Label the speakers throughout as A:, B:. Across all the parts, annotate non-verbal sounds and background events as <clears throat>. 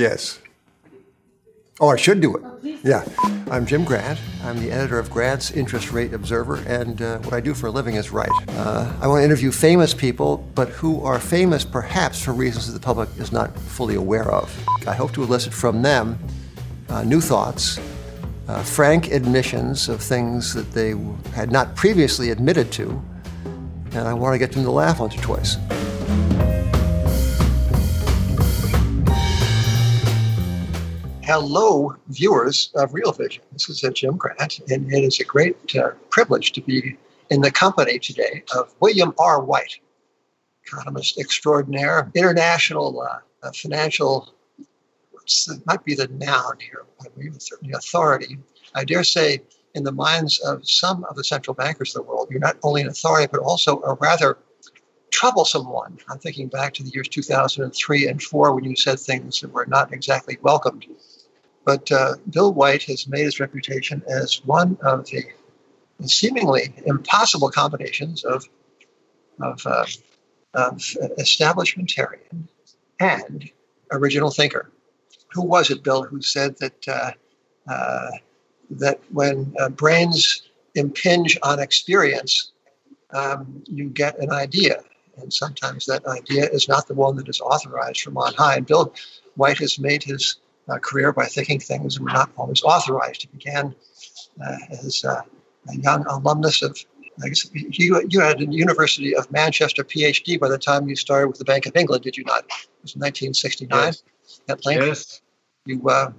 A: Yes. Oh, I should do it. Yeah. I'm Jim Grant. I'm the editor of Grant's Interest Rate Observer, and uh, what I do for a living is write. Uh, I want to interview famous people, but who are famous perhaps for reasons that the public is not fully aware of. I hope to elicit from them uh, new thoughts, uh, frank admissions of things that they had not previously admitted to, and I want to get them to laugh once or twice. Hello, viewers of Real Vision. This is uh, Jim Grant, and it is a great uh, privilege to be in the company today of William R. White, economist extraordinaire, international uh, uh, financial, it might be the noun here, but certainly authority. I dare say, in the minds of some of the central bankers of the world, you're not only an authority, but also a rather troublesome one. I'm thinking back to the years 2003 and 4 when you said things that were not exactly welcomed but uh, Bill White has made his reputation as one of the seemingly impossible combinations of, of, uh, of establishmentarian and original thinker. Who was it, Bill, who said that, uh, uh that when uh, brains impinge on experience, um, you get an idea? And sometimes that idea is not the one that is authorized from on high. And Bill White has made his uh, career by thinking things were not always authorized. He began uh, as uh, a young alumnus of, I guess you, you had a University of Manchester PhD by the time you started with the Bank of England, did you not? It was 1969 yes. at length. Yes. You uh,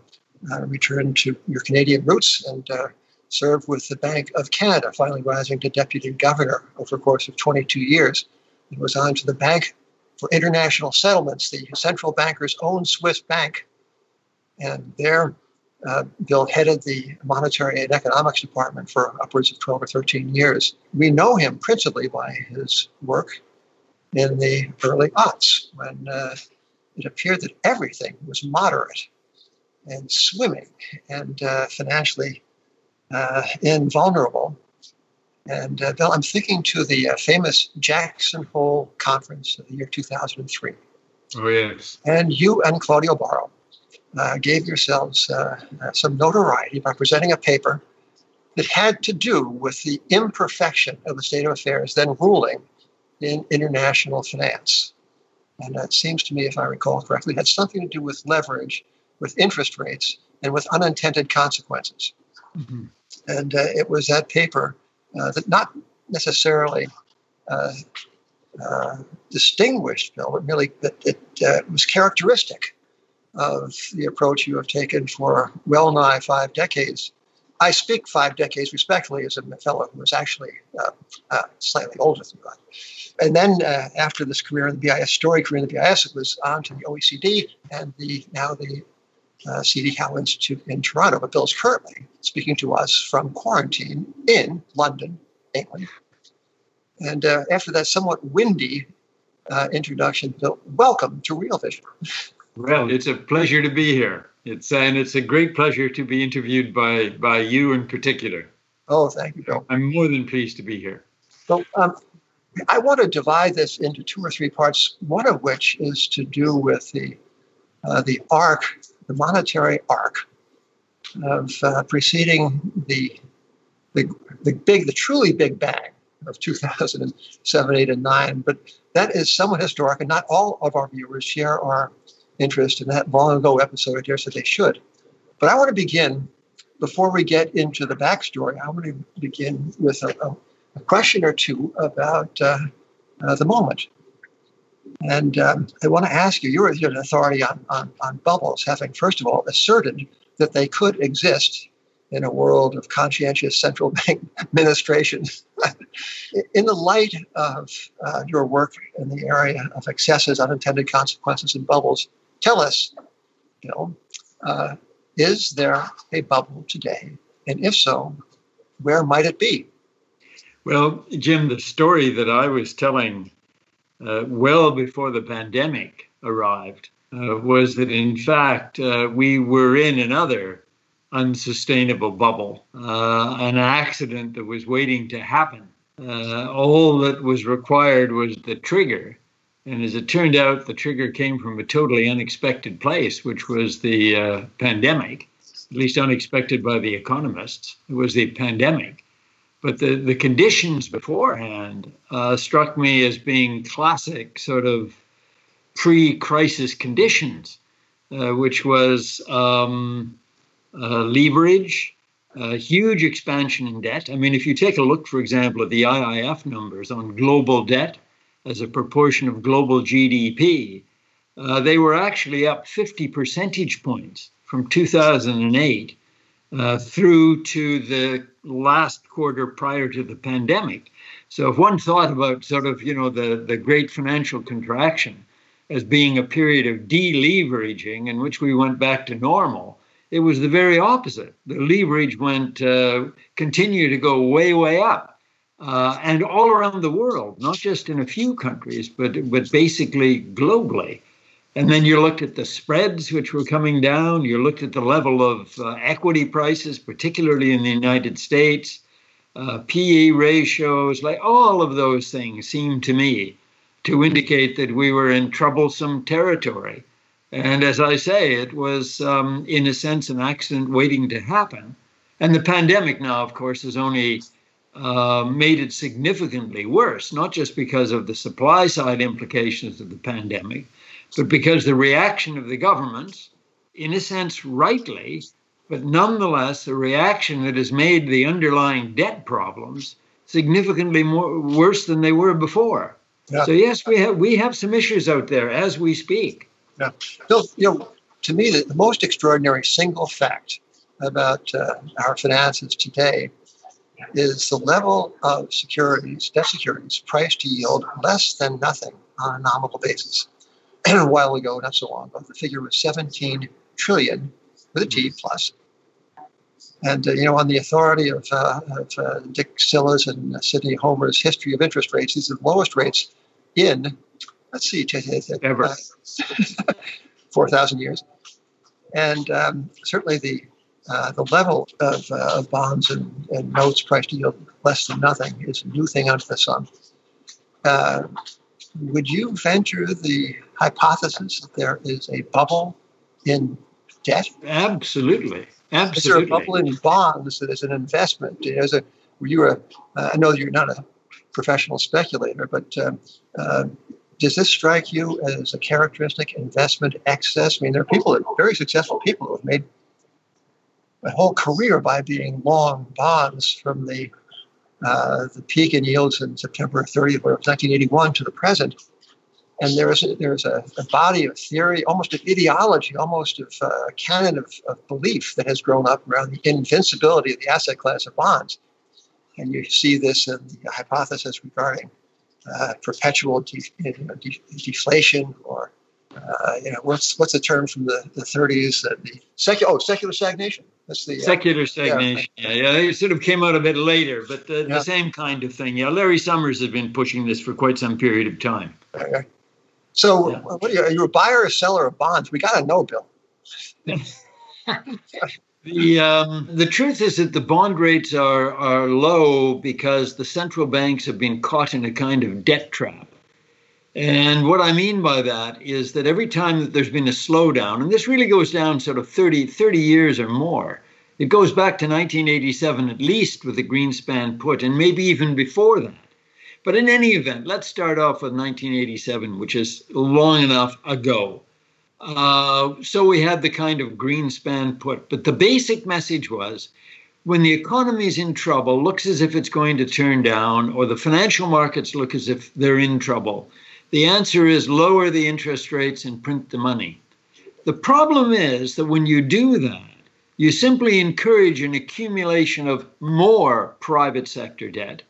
A: uh, returned to your Canadian roots and uh, served with the Bank of Canada, finally rising to deputy governor over the course of 22 years. He was on to the Bank for International Settlements, the central banker's own Swiss bank, and there, uh, Bill headed the monetary and economics department for upwards of 12 or 13 years. We know him principally by his work in the early aughts when uh, it appeared that everything was moderate and swimming and uh, financially uh, invulnerable. And uh, Bill, I'm thinking to the uh, famous Jackson Hole Conference of the year 2003.
B: Oh, yes.
A: And you and Claudio Borio uh, gave yourselves uh, uh, some notoriety by presenting a paper that had to do with the imperfection of the state of affairs then ruling in international finance. And that seems to me, if I recall correctly, had something to do with leverage, with interest rates, and with unintended consequences. Mm-hmm. And uh, it was that paper uh, that not necessarily uh, distinguished Bill, but really that it was characteristic of the approach you have taken for well nigh five decades. I speak five decades respectfully as a fellow who was actually uh, uh, slightly older than that. And then uh, after this career in the BIS, story career in the BIS, it was on to the OECD and the now the uh, CD Howe Institute in Toronto. But Bill's currently speaking to us from quarantine in London, England. And uh, after that somewhat windy uh, introduction, Bill, welcome to Real Vision.
B: Well, it's a pleasure to be here. It's and it's a great pleasure to be interviewed by by you in particular.
A: Oh, thank you, Bill.
B: I'm more than pleased to be here.
A: So, um, I want to divide this into two or three parts. One of which is to do with the uh, the arc, the monetary arc of uh, preceding the, the the big, the truly big bang of 2007, 8, and 9. But that is somewhat historic, and not all of our viewers share our interest in that long ago episode. I dare say they should. But I want to begin, before we get into the backstory, I want to begin with a, a, question or two about uh, uh, the moment. And um, I want to ask you you're, an authority on, on, on bubbles, having, first of all, asserted that they could exist in a world of conscientious central <laughs> bank administration. <laughs> in the light of uh, your work in the area of excesses, unintended consequences, and bubbles, tell us, know, uh, is there a bubble today? And if so, where might it be?
B: Well, Jim, the story that I was telling uh, well before the pandemic arrived uh, was that, in fact, uh, we were in another unsustainable bubble, uh, an accident that was waiting to happen. Uh, all that was required was the trigger And as it turned out, the trigger came from a totally unexpected place, which was the uh, pandemic, at least unexpected by the economists. It was the pandemic. But the, the conditions beforehand uh, struck me as being classic sort of pre crisis conditions, uh, which was um, uh, leverage, huge expansion in debt. I mean, if you take a look, for example, at the IIF numbers on global debt as a proportion of global GDP, uh, they were actually up 50 percentage points from 2008 uh, through to the last quarter prior to the pandemic. So if one thought about sort of, you know, the, the great financial contraction as being a period of deleveraging in which we went back to normal, it was the very opposite. The leverage went, uh, continued to go way, way up. Uh, and all around the world, not just in a few countries, but, but basically globally. And then you looked at the spreads, which were coming down. You looked at the level of uh, equity prices, particularly in the United States, uh, PE ratios, like all of those things seemed to me to indicate that we were in troublesome territory. And as I say, it was, um, in a sense, an accident waiting to happen. And the pandemic now, of course, has only uh, made it significantly worse, not just because of the supply side implications of the pandemic but because the reaction of the government, in a sense, rightly, but nonetheless, a reaction that has made the underlying debt problems significantly more worse than they were before. Yeah. So yes, we have we have some issues out there as we speak.
A: Yeah, Bill. You know, to me, the, the most extraordinary single fact about uh, our finances today is the level of securities, debt securities, priced to yield less than nothing on a nominal basis. And <clears throat> a while ago, not so long ago, the figure was 17 trillion with a T mm-hmm. plus. And, uh, you know, on the authority of, uh, of uh, Dick Sylla's and Sidney Homer's history of interest rates, these are the lowest rates in, let's see,
B: ever. <laughs>
A: 4,000 years. And um, certainly the, uh, the level of, uh, of bonds and, and notes priced to yield less than nothing is a new thing under the sun. Uh, would you venture the hypothesis that there is a bubble in debt?
B: Absolutely. Absolutely.
A: Is there a bubble in bonds that is an investment? You know, a, you a, uh, I know you're not a professional speculator, but um, uh, does this strike you as a characteristic investment excess? I mean, there are people, very successful people who have made a whole career by being long bonds from the uh, the peak in yields in September 30th, 1981 to the present. And there is a, there is a, a body of theory, almost an ideology, almost of uh, a canon of, of belief that has grown up around the invincibility of the asset class of bonds. And you see this in the hypothesis regarding uh, perpetual de- de- deflation or uh, you know, what's what's the term from the, the 30s? Uh, the secular, oh, secular stagnation. That's the
B: uh, secular stagnation. Yeah, yeah, yeah, it sort of came out a bit later, but the, yeah. the, same kind of thing. Yeah, Larry Summers has been pushing this for quite some period of time.
A: Okay. So, yeah. what are you? Are you a buyer or a seller of bonds? We got to know, Bill. <laughs>
B: the um, the truth is that the bond rates are are low because the central banks have been caught in a kind of debt trap. And what I mean by that is that every time that there's been a slowdown, and this really goes down sort of 30, 30 years or more, it goes back to 1987 at least with the Greenspan put, and maybe even before that. But in any event, let's start off with 1987, which is long enough ago. Uh, so we had the kind of Greenspan put. But the basic message was when the economy is in trouble, looks as if it's going to turn down, or the financial markets look as if they're in trouble the answer is lower the interest rates and print the money. The problem is that when you do that, you simply encourage an accumulation of more private sector debt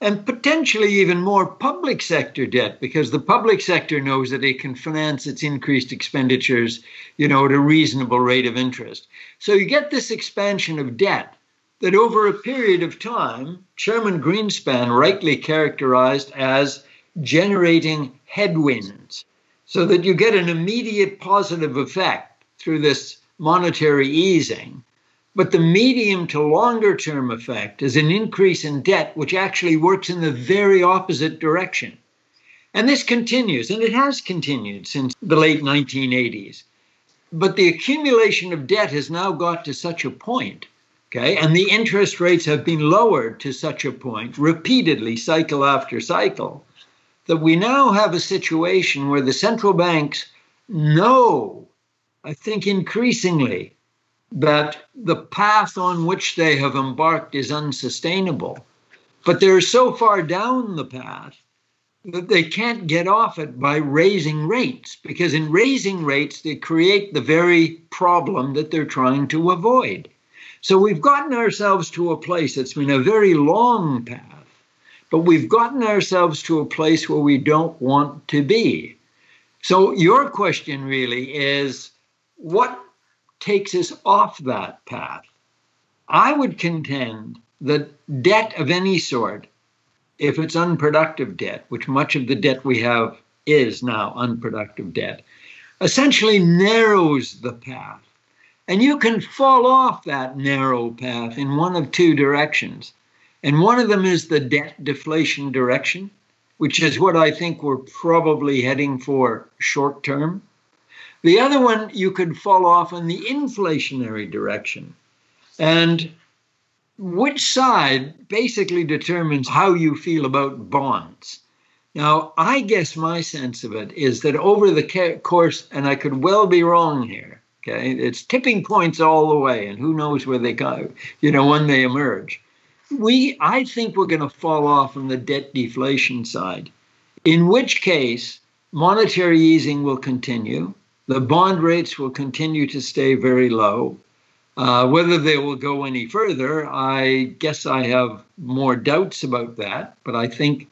B: and potentially even more public sector debt because the public sector knows that it can finance its increased expenditures, you know, at a reasonable rate of interest. So you get this expansion of debt that over a period of time, Chairman Greenspan rightly characterized as generating headwinds so that you get an immediate positive effect through this monetary easing. But the medium to longer term effect is an increase in debt, which actually works in the very opposite direction. And this continues, and it has continued since the late 1980s. But the accumulation of debt has now got to such a point, okay, and the interest rates have been lowered to such a point repeatedly, cycle after cycle, that we now have a situation where the central banks know, I think increasingly, that the path on which they have embarked is unsustainable. But they're so far down the path that they can't get off it by raising rates, because in raising rates, they create the very problem that they're trying to avoid. So we've gotten ourselves to a place that's been a very long path, but we've gotten ourselves to a place where we don't want to be. So your question really is what takes us off that path? I would contend that debt of any sort, if it's unproductive debt, which much of the debt we have is now unproductive debt, essentially narrows the path. And you can fall off that narrow path in one of two directions. And one of them is the debt deflation direction, which is what I think we're probably heading for short term. The other one, you could fall off in the inflationary direction. And which side basically determines how you feel about bonds. Now, I guess my sense of it is that over the course, and I could well be wrong here, okay, it's tipping points all the way, and who knows where they go, you know, when they emerge. We, I think we're going to fall off on the debt deflation side, in which case monetary easing will continue, the bond rates will continue to stay very low, uh, whether they will go any further, I guess I have more doubts about that, but I think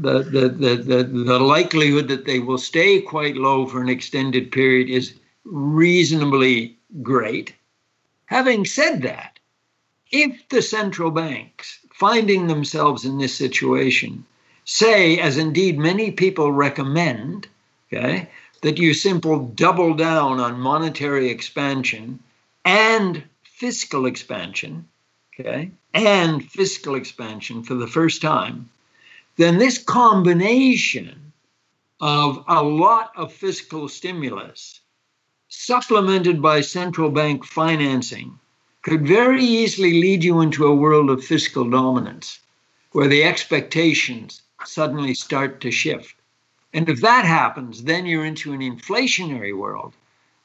B: the, the, the, the, the likelihood that they will stay quite low for an extended period is reasonably great. Having said that, if the central banks, finding themselves in this situation, say, as indeed many people recommend, okay, that you simply double down on monetary expansion and fiscal expansion, okay, and fiscal expansion for the first time, then this combination of a lot of fiscal stimulus supplemented by central bank financing could very easily lead you into a world of fiscal dominance where the expectations suddenly start to shift. And if that happens, then you're into an inflationary world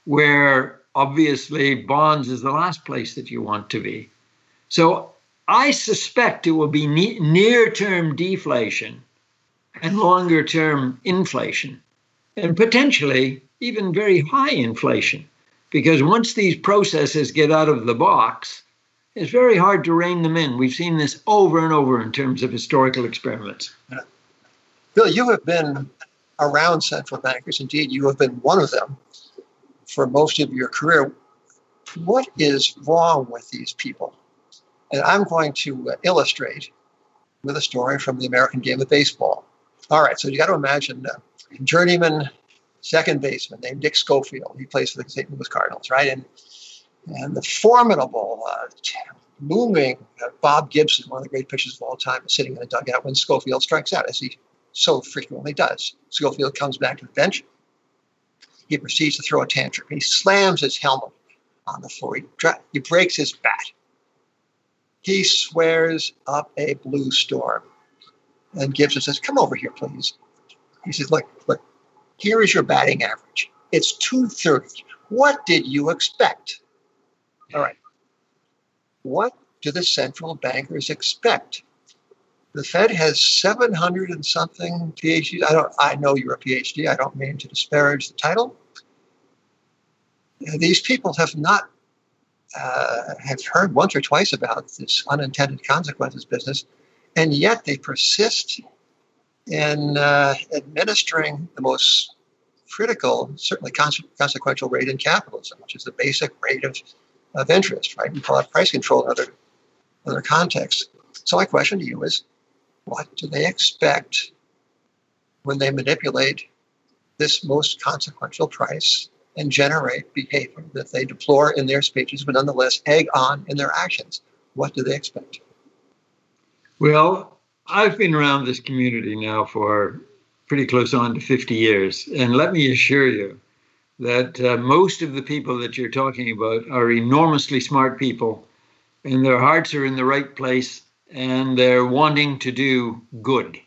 B: where obviously bonds is the last place that you want to be. So I suspect it will be ne- near term deflation and longer term inflation, and potentially even very high inflation. Because once these processes get out of the box, it's very hard to rein them in. We've seen this over and over in terms of historical experiments.
A: Bill, you have been around central bankers. Indeed, you have been one of them for most of your career. What is wrong with these people? And I'm going to uh, illustrate with a story from the American game of baseball. All right, so you got to imagine uh, journeyman second baseman named Dick Schofield. He plays for the St. Louis Cardinals, right? And and the formidable, uh, looming uh, Bob Gibson, one of the great pitchers of all time, is sitting in the dugout when Schofield strikes out, as he so frequently does. Schofield comes back to the bench he proceeds to throw a tantrum. He slams his helmet on the floor. He, he breaks his bat. He swears up a blue storm. And Gibson says, Come over here, please. He says, Look, look, here is your batting average. It's 230. What did you expect? All right. What do the central bankers expect? The Fed has 700 and something PhDs. I don't. I know you're a PhD. I don't mean to disparage the title. These people have not uh, have heard once or twice about this unintended consequences business, and yet they persist in uh, administering the most critical, certainly consequential rate in capitalism, which is the basic rate of, of interest, right? We call it price control in other, other contexts. So my question to you is, what do they expect when they manipulate this most consequential price and generate behavior that they deplore in their speeches, but nonetheless egg on in their actions? What do they expect?
B: Well, I've been around this community now for pretty close on to 50 years. And let me assure you that uh, most of the people that you're talking about are enormously smart people, and their hearts are in the right place, and they're wanting to do good.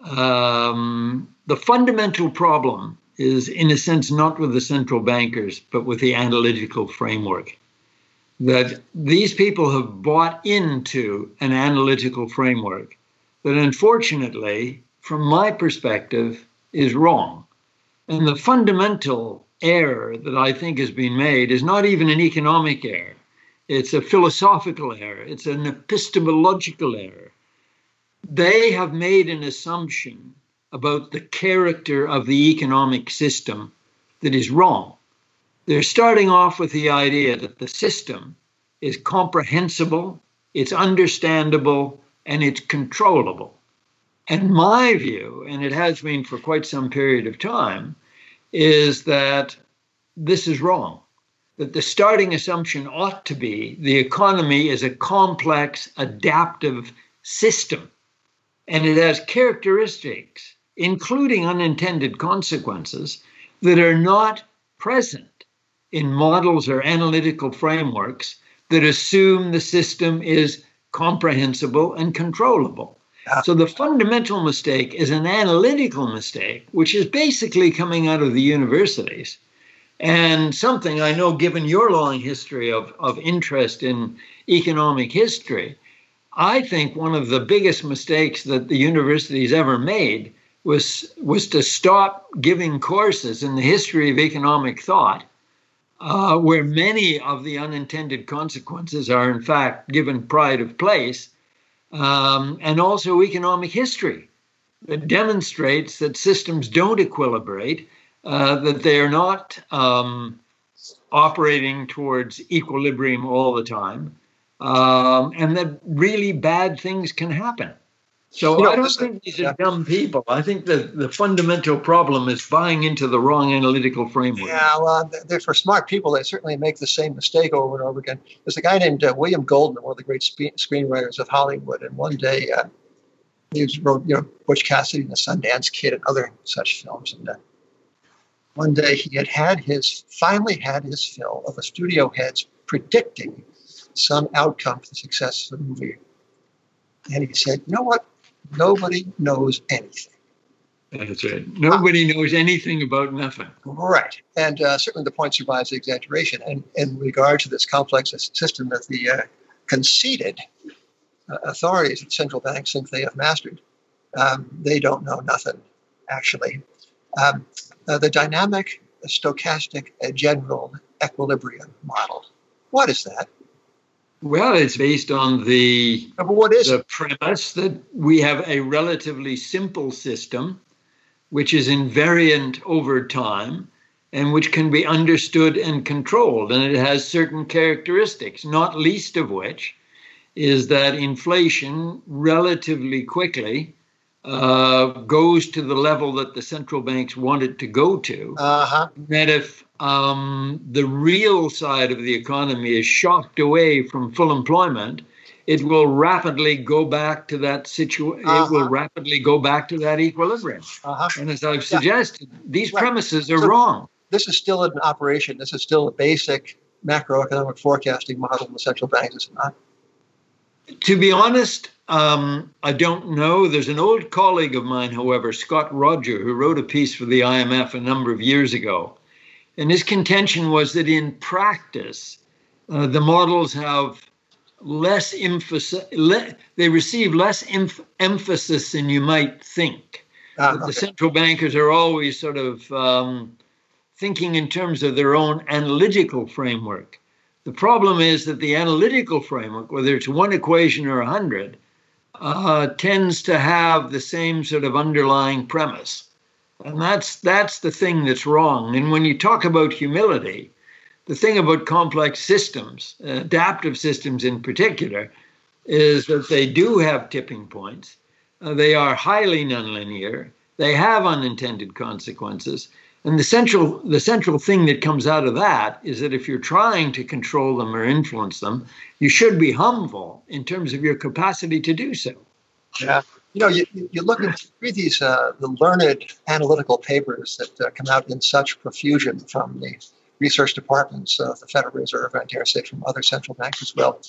B: Um, the fundamental problem is, in a sense, not with the central bankers, but with the analytical framework. That these people have bought into an analytical framework that, unfortunately, from my perspective, is wrong. And the fundamental error that I think has been made is not even an economic error, it's a philosophical error, it's an epistemological error. They have made an assumption about the character of the economic system that is wrong. They're starting off with the idea that the system is comprehensible, it's understandable, and it's controllable. And my view, and it has been for quite some period of time, is that this is wrong. That the starting assumption ought to be the economy is a complex, adaptive system, and it has characteristics, including unintended consequences, that are not present in models or analytical frameworks that assume the system is comprehensible and controllable. So the fundamental mistake is an analytical mistake, which is basically coming out of the universities. And something I know, given your long history of, of interest in economic history, I think one of the biggest mistakes that the universities ever made was, was to stop giving courses in the history of economic thought, uh, where many of the unintended consequences are, in fact, given pride of place um, and also economic history that demonstrates that systems don't equilibrate, uh, that they are not um, operating towards equilibrium all the time, um, and that really bad things can happen. So you know, I don't think these are dumb people. I think the, the fundamental problem is buying into the wrong analytical framework.
A: Yeah, well, they're for smart people. They certainly make the same mistake over and over again. There's a guy named uh, William Goldman, one of the great spe- screenwriters of Hollywood, and one day uh, he wrote, you know, Butch Cassidy and the Sundance Kid and other such films. And uh, one day he had had his finally had his fill of the studio heads predicting some outcome for the success of the movie. And he said, you know what? Nobody knows anything.
B: That's right. Nobody knows anything about nothing.
A: Right. And uh, certainly the point survives the exaggeration. And in regard to this complex system that the uh, conceded uh, authorities at central banks think they have mastered, um, they don't know nothing, actually. Um, uh, the dynamic stochastic general equilibrium model. What is that?
B: Well, it's based on the,
A: what is
B: the premise that we have a relatively simple system which is invariant over time and which can be understood and controlled. And it has certain characteristics, not least of which is that inflation relatively quickly uh, goes to the level that the central banks want it to go to.
A: Uh-huh.
B: That if um, the real side of the economy is shocked away from full employment, it will rapidly go back to that situation. Uh-huh. It will uh-huh. rapidly go back to that equilibrium.
A: Uh-huh.
B: And as I've suggested, yeah. these right. premises are so wrong.
A: This is still an operation. This is still a basic macroeconomic forecasting model in the central banks, is not?
B: To be honest, um, I don't know. There's an old colleague of mine, however, Scott Roger, who wrote a piece for the IMF a number of years ago. And his contention was that in practice, uh, the models have less emphasis, le- they receive less emph- emphasis than you might think. Ah, okay. The central bankers are always sort of um, thinking in terms of their own analytical framework. The problem is that the analytical framework, whether it's one equation or a hundred, uh, tends to have the same sort of underlying premise. And that's that's the thing that's wrong. And when you talk about humility, the thing about complex systems, adaptive systems in particular, is that they do have tipping points. Uh, they are highly nonlinear. They have unintended consequences. And the central the central thing that comes out of that is that if you're trying to control them or influence them, you should be humble in terms of your capacity to do so.
A: Yeah. You know, you, you look at read these uh, the learned analytical papers that uh, come out in such profusion from the research departments of the Federal Reserve, and dare say from other central banks as well.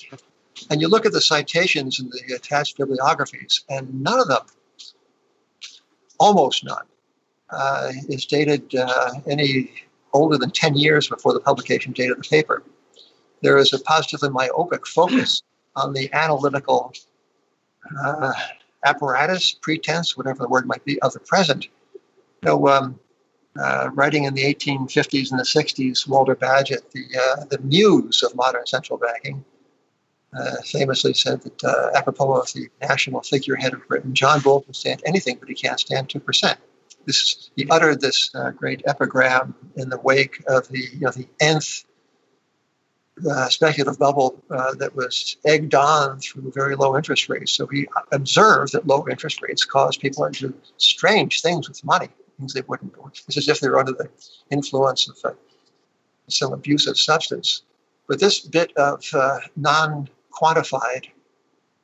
A: And you look at the citations and the attached bibliographies, and none of them, almost none, uh, is dated uh, any older than 10 years before the publication date of the paper. There is a positively myopic focus on the analytical uh, apparatus, pretense, whatever the word might be, of the present. Know, um, uh, writing in the 1850s and the 60s, Walter Bagehot, the, uh, the muse of modern central banking, uh, famously said that uh, apropos of the national figurehead of Britain, John Bull can stand anything, but he can't stand 2%. This, he uttered this uh, great epigram in the wake of the, you know, the nth uh, speculative bubble uh, that was egged on through very low interest rates. So he observed that low interest rates cause people to do strange things with money, things they wouldn't do. It's as if they were under the influence of uh, some abusive substance. But this bit of uh, non quantified,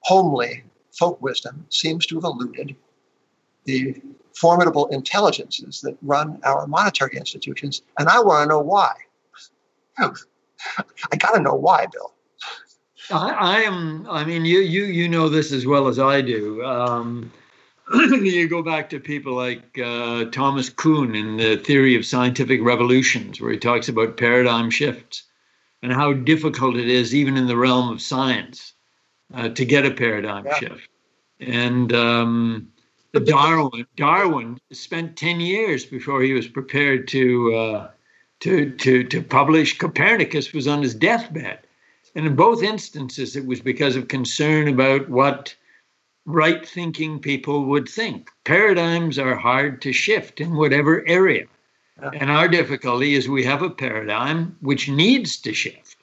A: homely folk wisdom seems to have eluded the formidable intelligences that run our monetary institutions. And I want to know why. <laughs> <laughs> I got to know why, Bill.
B: I, I, am. I mean, you you you know this as well as I do. Um, <clears throat> you go back to people like uh, Thomas Kuhn in the theory of scientific revolutions, where he talks about paradigm shifts and how difficult it is, even in the realm of science, uh, to get a paradigm yeah. shift. And um, Darwin Darwin spent ten years before he was prepared to uh, to, to, to publish. Copernicus was on his deathbed. And in both instances, it was because of concern about what right thinking people would think. Paradigms are hard to shift in whatever area. And our difficulty is we have a paradigm which needs to shift.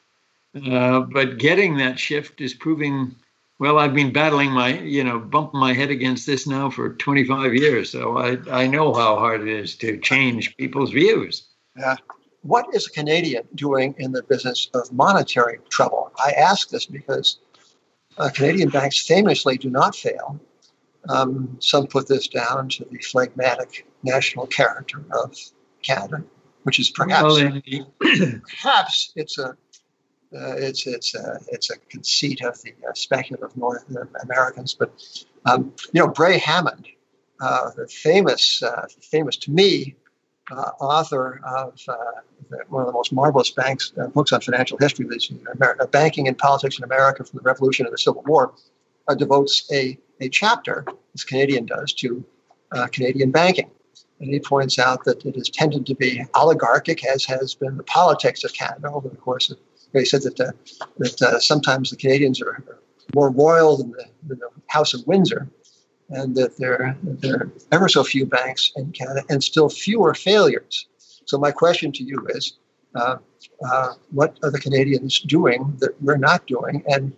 B: Uh, but getting that shift is proving well i've been battling my you know bumping my head against this now for 25 years so i i know how hard it is to change people's views
A: yeah what is a Canadian doing in the business of monetary trouble? I ask this because uh, Canadian banks famously do not fail. Um, some put this down to the phlegmatic national character of Canada, which is perhaps well, perhaps it's a uh, it's it's a it's a conceit of the uh, speculative North Americans. But um, you know, Bray Hammond, uh, the famous uh, famous to me uh, author of uh, one of the most marvelous banks, uh, books on financial history, America, Banking and Politics in America from the Revolution to the Civil War, uh, devotes a, a chapter, as Canadian does, to uh, Canadian banking. And he points out that it has tended to be oligarchic, as has been the politics of Canada over the course of. He said that uh, that sometimes the Canadians are more royal than the, than the House of Windsor, and that there, there are ever so few banks in Canada and still fewer failures. So, my question to you is uh, uh, what are the Canadians doing that we're not doing? And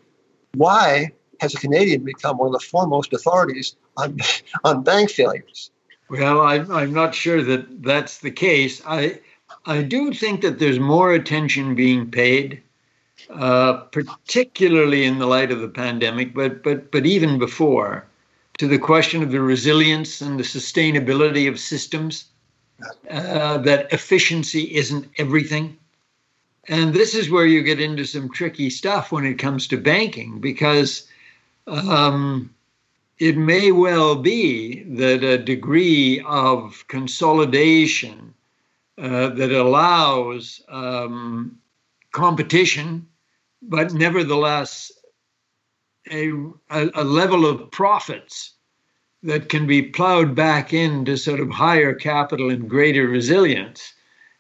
A: why has a Canadian become one of the foremost authorities on, <laughs> on bank failures?
B: Well, I, I'm not sure that that's the case. I, I do think that there's more attention being paid, uh, particularly in the light of the pandemic, but, but, but even before to the question of the resilience and the sustainability of systems, uh, that efficiency isn't everything. And this is where you get into some tricky stuff when it comes to banking, because um, it may well be that a degree of consolidation uh, that allows um, competition, but nevertheless a, a, level of profits that can be plowed back into sort of higher capital and greater resilience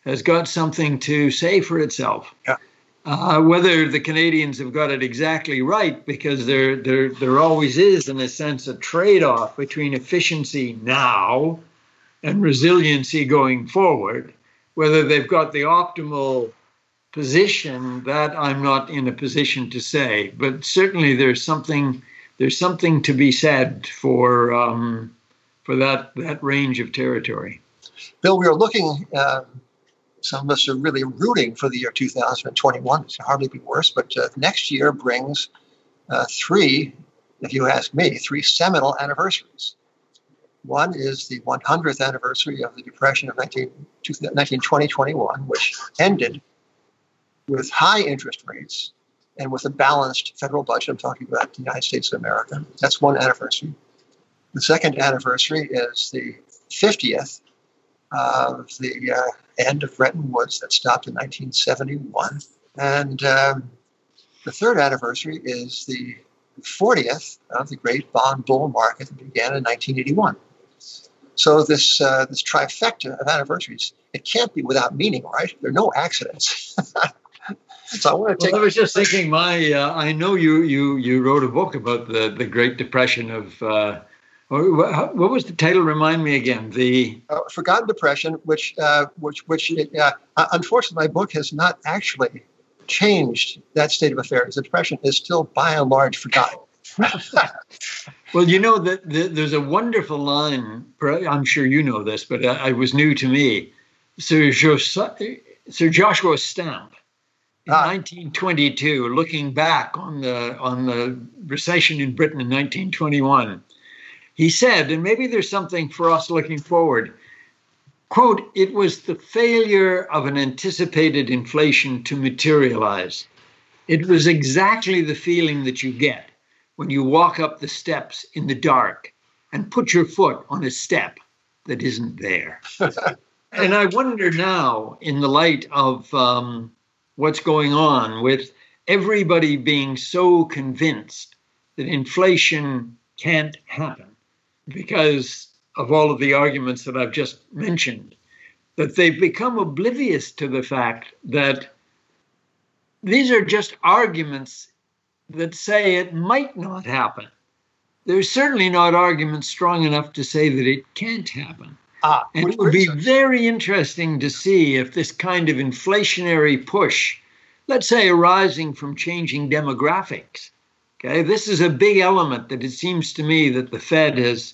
B: has got something to say for itself.
A: Yeah.
B: Uh, whether the Canadians have got it exactly right, because there, there, there always is, in a sense, a trade off between efficiency now and resiliency going forward. Whether they've got the optimal position that I'm not in a position to say, but certainly there's something there's something to be said for um, for that that range of territory.
A: Bill, we are looking. Uh, some of us are really rooting for the year 2021. It can hardly be worse, but uh, next year brings uh, three if you ask me, three seminal anniversaries. One is the 100th anniversary of the Depression of 19, 1920 21, which ended with high interest rates and with a balanced federal budget. I'm talking about the United States of America. That's one anniversary. The second anniversary is the 50th of the uh, end of Bretton Woods that stopped in 1971. And um, the third anniversary is the 40th of the great bond bull market that began in 1981. So this uh, this trifecta of anniversaries, it can't be without meaning, right? There are no accidents. <laughs>
B: so I want to take. Well, I was just thinking. My, uh, I know you you you wrote a book about the the Great Depression of. Uh, what was the title? Remind me again. The
A: uh, Forgotten Depression, which uh, which which uh, unfortunately my book has not actually changed that state of affairs. The depression is still by and large forgotten. <laughs>
B: well, you know that the, there's a wonderful line. I'm sure you know this, but it was new to me. Sir, Sir Josiah Stamp in ah. 1922, looking back on the on the recession in Britain in 1921, he said, and maybe there's something for us looking forward. Quote, it was the failure of an anticipated inflation to materialize. It was exactly the feeling that you get when you walk up the steps in the dark and put your foot on a step that isn't there. <laughs> and I wonder now, in the light of um, what's going on with everybody being so convinced that inflation can't happen because of all of the arguments that I've just mentioned, that they've become oblivious to the fact that these are just arguments that say it might not happen. There's certainly not arguments strong enough to say that it can't happen. Ah, and it would be very interesting to see if this kind of inflationary push, let's say arising from changing demographics, okay, this is a big element that it seems to me that the Fed has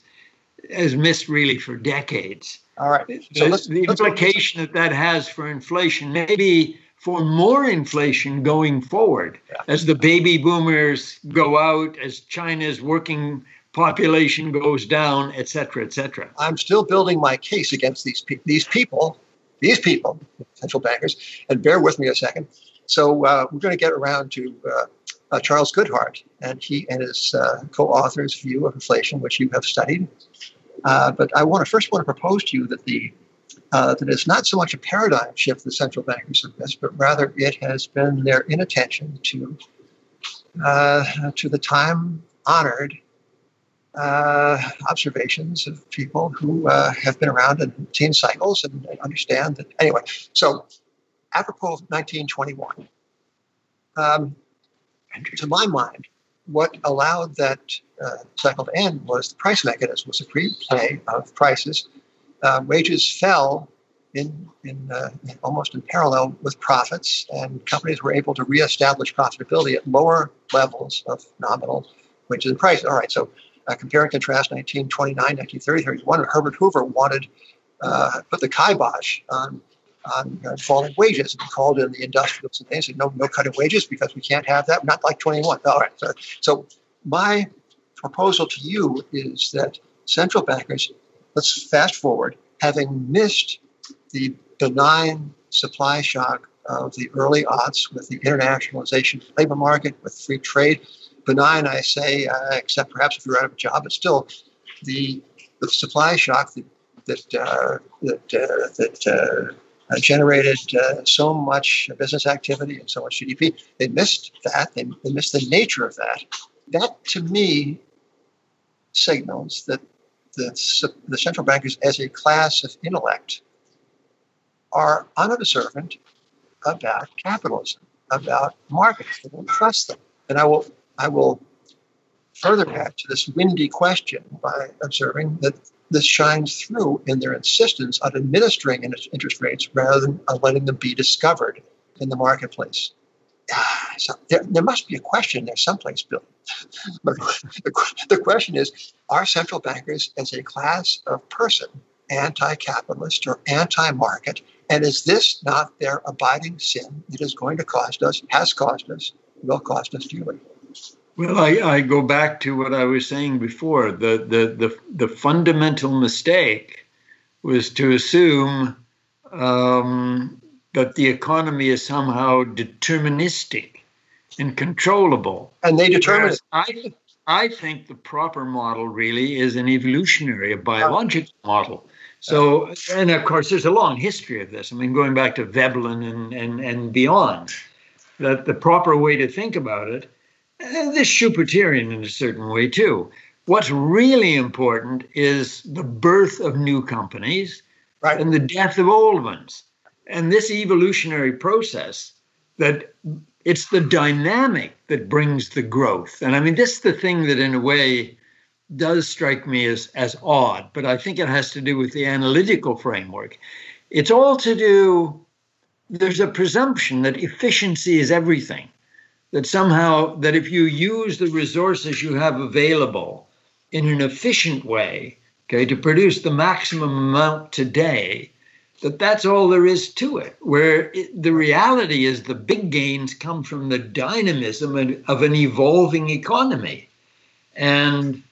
B: has missed really for decades.
A: All right.
B: So the, let's, the let's implication that that has for inflation, maybe for more inflation going forward yeah. as the baby boomers go out, as China's working population goes down, et cetera, et cetera.
A: I'm still building my case against these pe- these people, these people, central bankers, and bear with me a second. So uh, we're going to get around to uh, uh, Charles Goodhart and he and his uh, co-authors' view of inflation, which you have studied. Uh, but I want to first want to propose to you that the uh, that it's not so much a paradigm shift the central bankers have missed, but rather it has been their inattention to to the time-honored uh, observations of people who uh, have been around and seen cycles and understand that. Anyway, so apropos of 1921, um, to my mind, what allowed that uh, cycle to end was the price mechanism, was a free play of prices. Uh, wages fell in, in, uh, almost in parallel with profits, and companies were able to reestablish profitability at lower levels of nominal wages and prices. All right, so uh, compare and contrast 1929, 1930, 31. Herbert Hoover wanted uh, put the kibosh on on uh, falling wages. And called in the industrials and they said, no, no cutting wages because we can't have that. Not like 21. All right. So, so my proposal to you is that central bankers, let's fast forward, having missed the benign supply shock of the early aughts with the internationalization of the labor market, with free trade. Benign, I say, uh, except perhaps if you're out of a job, but still the, the supply shock that, that, uh, that, uh, that uh, uh, generated so much business activity and so much GDP. They missed that. They, they missed the nature of that. That, to me, signals that the, the central bankers, as a class of intellect, are unobservant about capitalism, about markets. They don't trust them. And I will, I will further add to this windy question by observing that this shines through in their insistence on administering interest rates rather than on letting them be discovered in the marketplace. <sighs> So there, there must be a question there someplace, Bill. <laughs> the, the question is Are central bankers as a class of person anti capitalist or anti market? And is this not their abiding sin that is going to cost us, has cost us, will cost us dearly?
B: Well, I, I go back to what I was saying before. The, the, the, the fundamental mistake was to assume um, that the economy is somehow deterministic and controllable.
A: And they determine it.
B: I, I think the proper model really is an evolutionary, a biological model. So, and of course, there's a long history of this. I mean, going back to Veblen and, and, and beyond, that the proper way to think about it, this Schumpeterian in a certain way too. What's really important is the birth of new companies
A: Right.
B: and the death of old ones. And this evolutionary process that it's the dynamic that brings the growth. And I mean, this is the thing that, in a way, does strike me as, as odd, but I think it has to do with the analytical framework. It's all to do, there's a presumption that efficiency is everything, that somehow, that if you use the resources you have available in an efficient way, okay, to produce the maximum amount today, that that's all there is to it. Where it, the reality is the big gains come from the dynamism of an evolving economy. And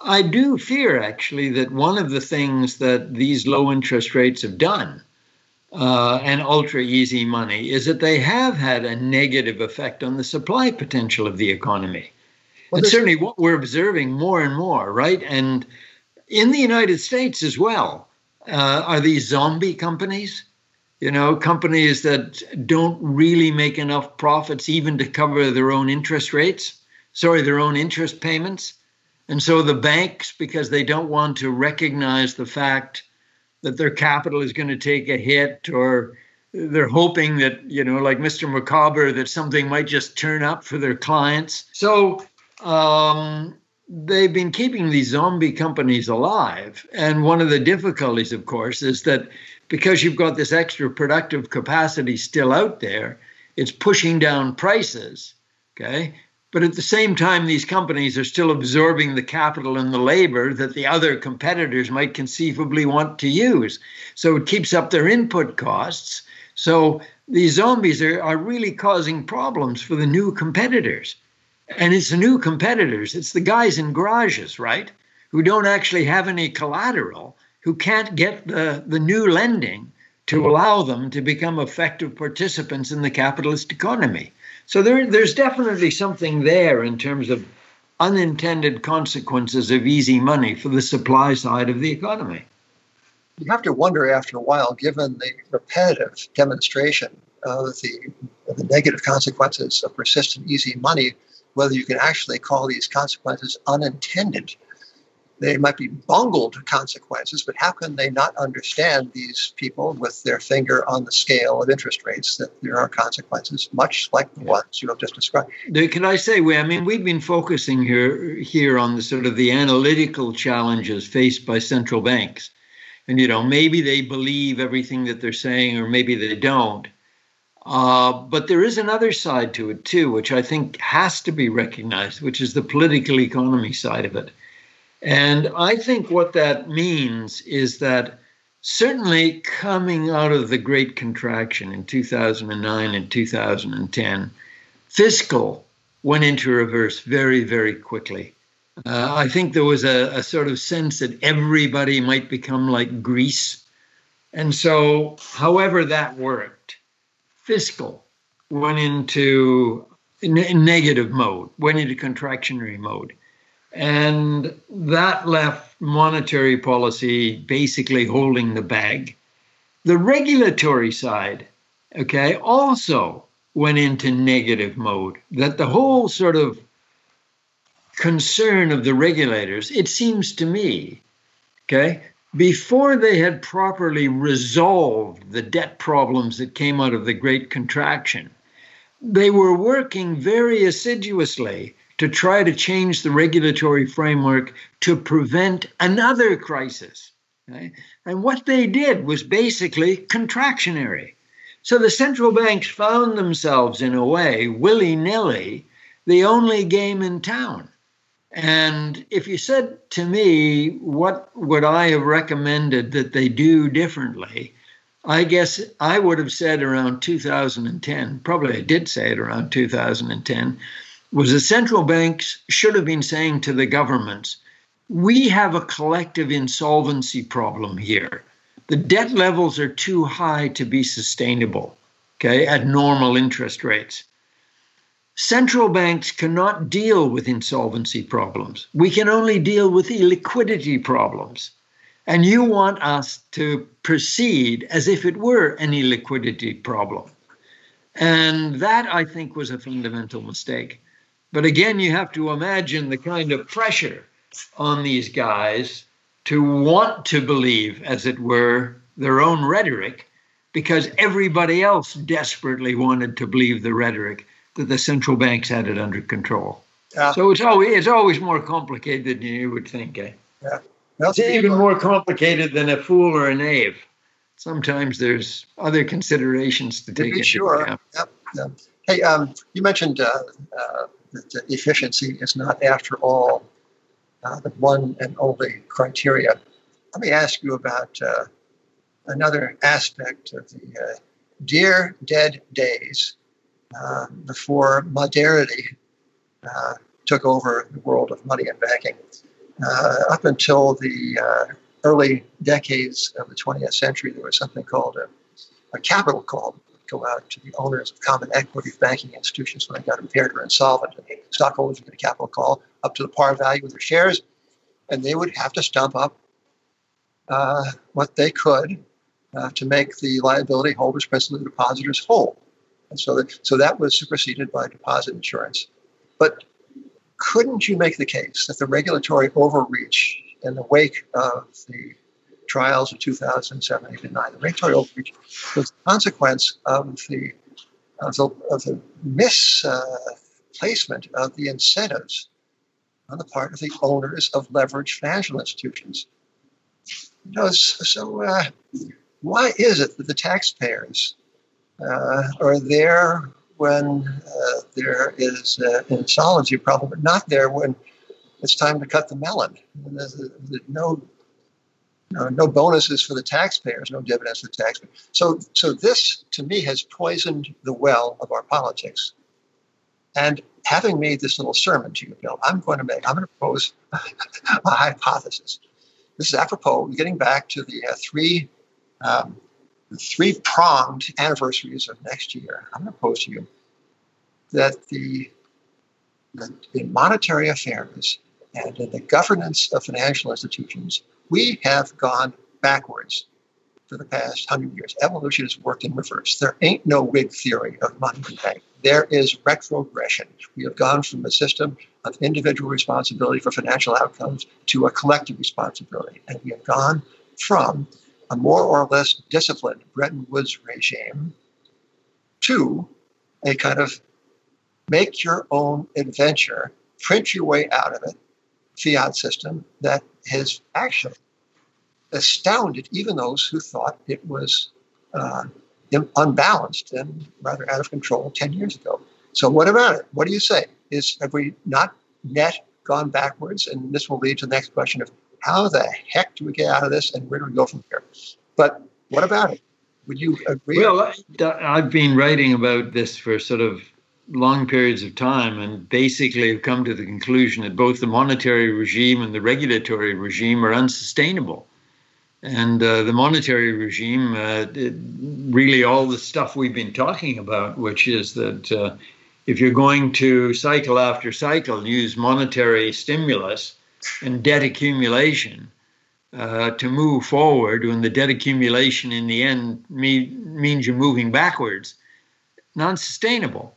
B: I do fear actually that one of the things that these low interest rates have done uh, and ultra easy money is that they have had a negative effect on the supply potential of the economy.
A: Well,
B: and certainly what we're observing more and more, right? And in the United States as well, uh, are these zombie companies? You know, companies that don't really make enough profits even to cover their own interest rates, sorry, their own interest payments. And so the banks, because they don't want to recognize the fact that their capital is going to take a hit, or they're hoping that, you know, like Mr. Micawber, that something might just turn up for their clients. So um, they've been keeping these zombie companies alive. And one of the difficulties, of course, is that because you've got this extra productive capacity still out there, it's pushing down prices. Okay. But at the same time, these companies are still absorbing the capital and the labor that the other competitors might conceivably want to use. So it keeps up their input costs. So these zombies are, are really causing problems for the new competitors. And it's the new competitors, it's the guys in garages, right? Who don't actually have any collateral, who can't get the, the new lending to allow them to become effective participants in the capitalist economy. So there, there's definitely something there in terms of unintended consequences of easy money for the supply side of the economy.
A: You have to wonder after a while, given the repetitive demonstration of the, of the negative consequences of persistent easy money, whether you can actually call these consequences unintended. They might be bungled consequences, but how can they not understand these people with their finger on the scale of interest rates that there are consequences, much like the ones you have just described?
B: Can I say, we, I mean, we've been focusing here here on the sort of the analytical challenges faced by central banks, and you know, maybe they believe everything that they're saying, or maybe they don't. Uh, but there is another side to it too, which I think has to be recognized, which is the political economy side of it. And I think what that means is that certainly coming out of the Great Contraction in 2009 and 2010, fiscal went into reverse very, very quickly. Uh, I think there was a, a sort of sense that everybody might become like Greece. And so, however that worked, fiscal went into ne- negative mode, went into contractionary mode. And that left monetary policy basically holding the bag. The regulatory side, okay, also went into negative mode. That the whole sort of concern of the regulators, it seems to me, okay, before they had properly resolved the debt problems that came out of the Great Contraction, they were working very assiduously to try to change the regulatory framework to prevent another crisis. okay? And what they did was basically contractionary. So the central banks found themselves, in a way, willy nilly, the only game in town. And if you said to me, what would I have recommended that they do differently? I guess I would have said around 2010, probably I did say it around 2010, was the central banks should have been saying to the governments, we have a collective insolvency problem here. The debt levels are too high to be sustainable, okay, at normal interest rates. Central banks cannot deal with insolvency problems. We can only deal with illiquidity problems. And you want us to proceed as if it were an illiquidity problem. And that, I think, was a fundamental mistake. But again, you have to imagine the kind of pressure on these guys to want to believe, as it were, their own rhetoric, because everybody else desperately wanted to believe the rhetoric that the central banks had it under control. Yeah. So it's always it's always more complicated than you would think. Eh?
A: Yeah.
B: It's even more complicated than a fool or a knave. Sometimes there's other considerations to, to take into
A: sure.
B: account.
A: Yep. yep. Hey, um, you mentioned uh, uh, that efficiency is not, after all, uh, the one and only criteria. Let me ask you about uh, another aspect of the uh, dear dead days uh, before modernity uh, took over the world of money and banking. up until the early decades of the 20th century, there was something called a, a capital call go out to the owners of common equity banking institutions when they got impaired or insolvent. And stockholders would get a capital call up to the par value of their shares, and they would have to stump up uh, what they could uh, to make the liability holders, principally the depositors, whole. And so that, so that was superseded by deposit insurance. But couldn't you make the case that the regulatory overreach in the wake of the trials of 2007, 8, and 9. The regulatory overreach was the consequence of the, of the, of the misplacement uh, of the incentives on the part of the owners of leveraged financial institutions. You know, so uh, why is it that the taxpayers uh, are there when uh, there is an insolvency problem, but not there when it's time to cut the melon? There's, there's no uh, no bonuses for the taxpayers, no dividends for the taxpayers. So, so this to me has poisoned the well of our politics. And having made this little sermon to you, Bill, I'm going to make, I'm going to propose <laughs> a hypothesis. This is apropos, getting back to the uh, three, um, three pronged anniversaries of next year. I'm going to propose to you that the, the in monetary affairs and in the governance of financial institutions, we have gone backwards for the past hundred years. Evolution has worked in reverse. There ain't no Whig theory of money and bank. There is retrogression. We have gone from a system of individual responsibility for financial outcomes to a collective responsibility. And we have gone from a more or less disciplined Bretton Woods regime to a kind of make your own adventure, print your way out of it fiat system that has actually astounded even those who thought it was uh, unbalanced and rather out of control 10 years ago. So, what about it? What do you say? Is have we not net gone backwards? And this will lead to the next question of how the heck do we get out of this and where do we go from here? But what about it? Would you agree?
B: Well, I've been writing about this for sort of long periods of time and basically have come to the conclusion that both the monetary regime and the regulatory regime are unsustainable. And uh, the monetary regime, uh, really all the stuff we've been talking about, which is that uh, if you're going to cycle after cycle use monetary stimulus and debt accumulation uh, to move forward, when the debt accumulation in the end me- means you're moving backwards, non sustainable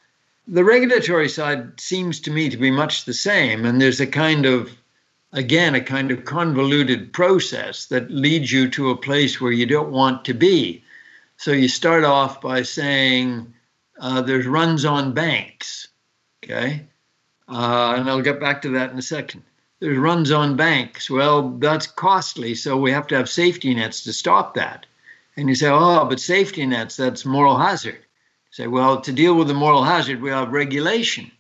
B: the regulatory side seems to me to be much the same. And there's a kind of, again, a kind of convoluted process that leads you to a place where you don't want to be. So you start off by saying uh, there's runs on banks, okay? Uh, and I'll get back to that in a second. There's runs on banks. Well, that's costly, so we have to have safety nets to stop that. And you say, oh, but safety nets, that's moral hazard. Say, well, to deal with the moral hazard, we have regulation,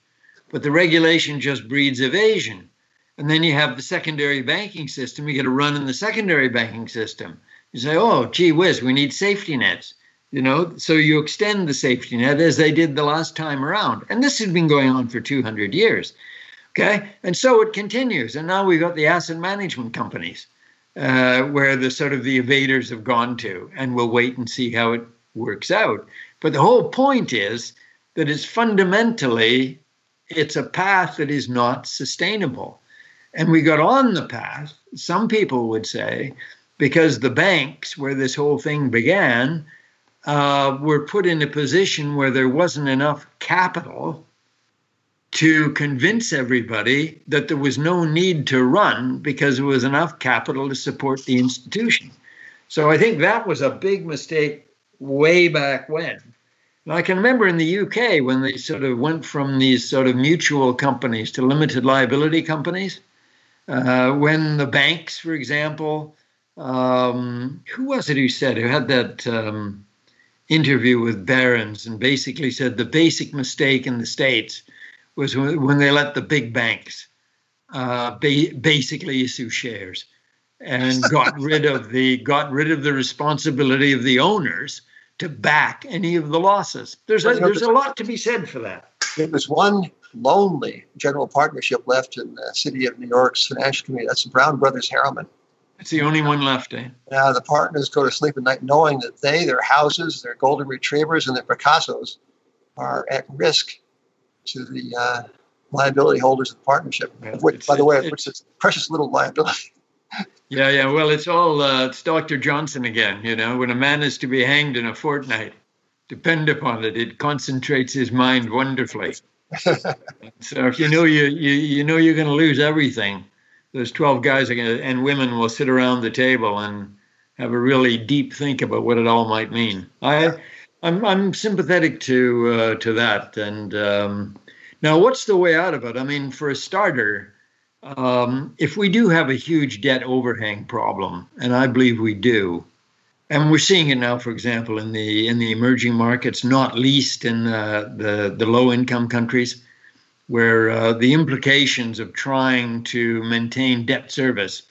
B: but the regulation just breeds evasion. And then you have the secondary banking system. You get a run in the secondary banking system. You say, oh, gee whiz, we need safety nets. You know, so you extend the safety net as they did the last time around. And this has been going on for 200 years. Okay. And so it continues. And now we've got the asset management companies uh, where the sort of the evaders have gone to. And we'll wait and see how it works out. But the whole point is that it's fundamentally it's a path that is not sustainable. And we got on the path, some people would say, because the banks, where this whole thing began, uh, were put in a position where there wasn't enough capital to convince everybody that there was no need to run because there was enough capital to support the institution. So I think that was a big mistake way back when. And I can remember in the UK when they sort of went from these sort of mutual companies to limited liability companies. Uh, when the banks, for example, um, who was it who said who had that um, interview with Barron's and basically said the basic mistake in the states was when they let the big banks uh, ba- basically issue shares and got rid of the got rid of the responsibility of the owners to back any of the losses. There's a, there's a lot to be said for that.
A: There was one lonely general partnership left in the city of New York's financial community. That's the Brown Brothers Harriman.
B: It's the only one left, eh?
A: Now the partners go to sleep at night knowing that they, their houses, their golden retrievers, and their Picassos are at risk to the uh, liability holders of the partnership.
B: Yeah,
A: which, by the way, which is precious little liability.
B: Yeah, yeah. Well, it's all uh, it's Dr. Johnson again. You know, when a man is to be hanged in a fortnight, depend upon it, it concentrates his mind wonderfully. <laughs> so if you know you you, you know you're going to lose everything, those twelve guys and women will sit around the table and have a really deep think about what it all might mean. I I'm I'm sympathetic to uh, to that. And um, now, what's the way out of it? I mean, for a starter um, if we do have a huge debt overhang problem, and I believe we do, and we're seeing it now, for example, in the in the emerging markets, not least in uh, the the low income countries, where uh, the implications of trying to maintain debt service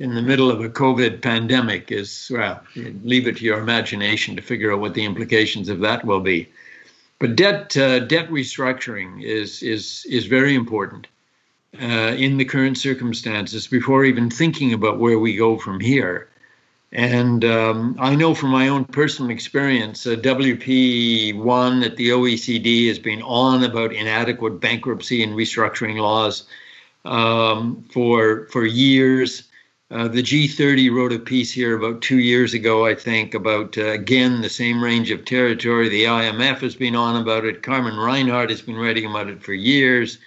B: in the middle of a COVID pandemic is well, leave it to your imagination to figure out what the implications of that will be. But debt uh, debt restructuring is is is very important uh, in the current circumstances before even thinking about where we go from here. And um, I know from my own personal experience, uh, WP1 at the OECD has been on about inadequate bankruptcy and restructuring laws um, for for years. Uh, the G30 wrote a piece here about two years ago, I think, about uh, again the same range of territory. The IMF has been on about it. Carmen Reinhart has been writing about it for years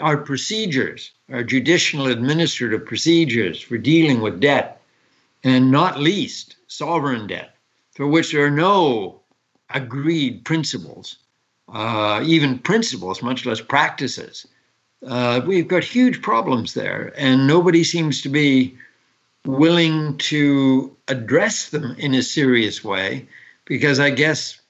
B: our procedures, our judicial administrative procedures for dealing with debt, and not least sovereign debt, for which there are no agreed principles, uh, even principles, much less practices. Uh, we've got huge problems there, and nobody seems to be willing to address them in a serious way because I guess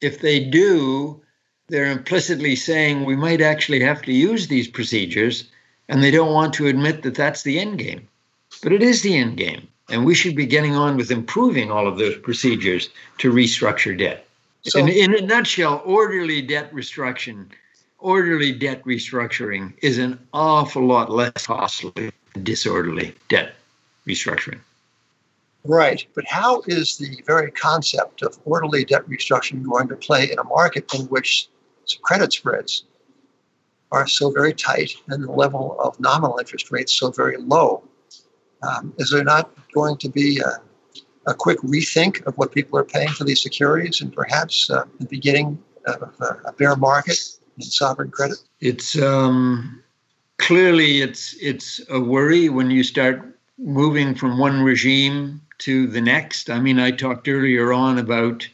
B: if they do, they're implicitly saying we might actually have to use these procedures, and they don't want to admit that that's the end game. But it is the end game, and we should be getting on with improving all of those procedures to restructure debt. So, in, in a nutshell, orderly debt restructuring, orderly debt restructuring is an awful lot less costly than disorderly debt restructuring.
A: Right. But how is the very concept of orderly debt restructuring going to play in a market in which credit spreads are so very tight and the level of nominal interest rates so very low. Um, is there not going to be a, a, quick rethink of what people are paying for these securities and perhaps uh, the beginning of a, a, bear market in sovereign credit?
B: It's um, clearly it's it's a worry when you start moving from one regime to the next. I mean, I talked earlier on about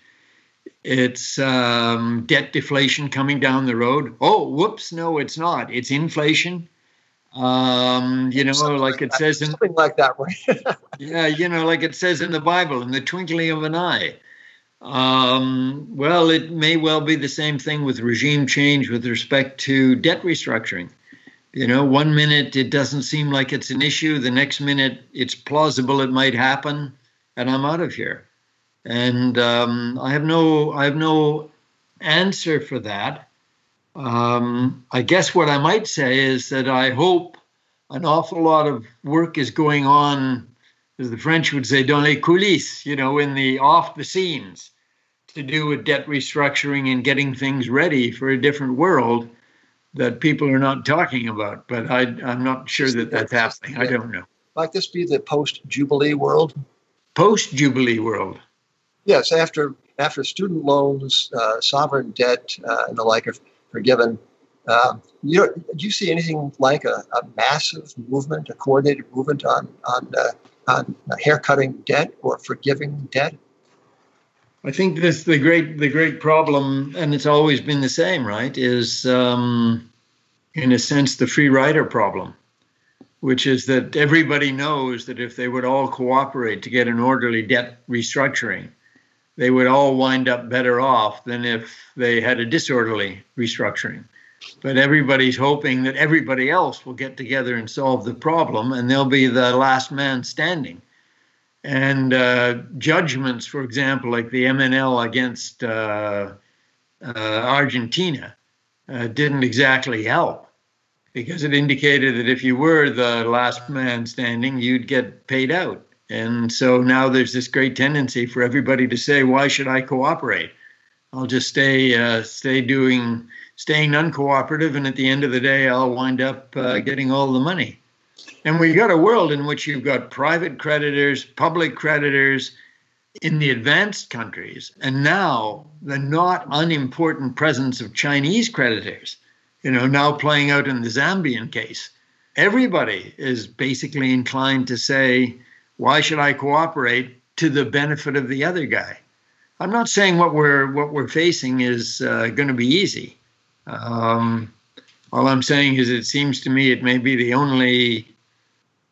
B: it's um, debt deflation coming down the road. Oh, whoops! No, it's not. It's inflation. Um, you know, something like it says in
A: something like that,
B: right? <laughs> yeah, you know, like it says in the Bible, in the twinkling of an eye. Um, well, it may well be the same thing with regime change with respect to debt restructuring. You know, one minute it doesn't seem like it's an issue, the next minute it's plausible it might happen, and I'm out of here. And um, I have no I have no answer for that. Um, I guess what I might say is that I hope an awful lot of work is going on, as the French would say, dans les coulisses, you know, in the off the scenes, to do with debt restructuring and getting things ready for a different world that people are not talking about. But I, I'm not sure that that's happening. I don't know.
A: Might this be the post Jubilee world?
B: Post Jubilee world.
A: Yes, after after student loans, uh, sovereign debt, uh, and the like are forgiven. Uh, you do you see anything like a, a massive movement, a coordinated movement on on uh, on haircutting debt or forgiving debt?
B: I think this the great the great problem, and it's always been the same, right? Is um, in a sense the free rider problem, which is that everybody knows that if they would all cooperate to get an orderly debt restructuring, they would all wind up better off than if they had a disorderly restructuring. But everybody's hoping that everybody else will get together and solve the problem, and they'll be the last man standing. And uh, judgments, for example, like the MNL against uh, uh, Argentina, uh, didn't exactly help because it indicated that if you were the last man standing, you'd get paid out. And so now there's this great tendency for everybody to say, "Why should I cooperate? I'll just stay uh, stay doing staying uncooperative, and at the end of the day, I'll wind up uh, getting all the money." And we've got a world in which you've got private creditors, public creditors in the advanced countries, and now the not unimportant presence of Chinese creditors, you know, now playing out in the Zambian case. Everybody is basically inclined to say, why should I cooperate to the benefit of the other guy? I'm not saying what we're what we're facing is uh, going to be easy. Um, all I'm saying is it seems to me it may be the only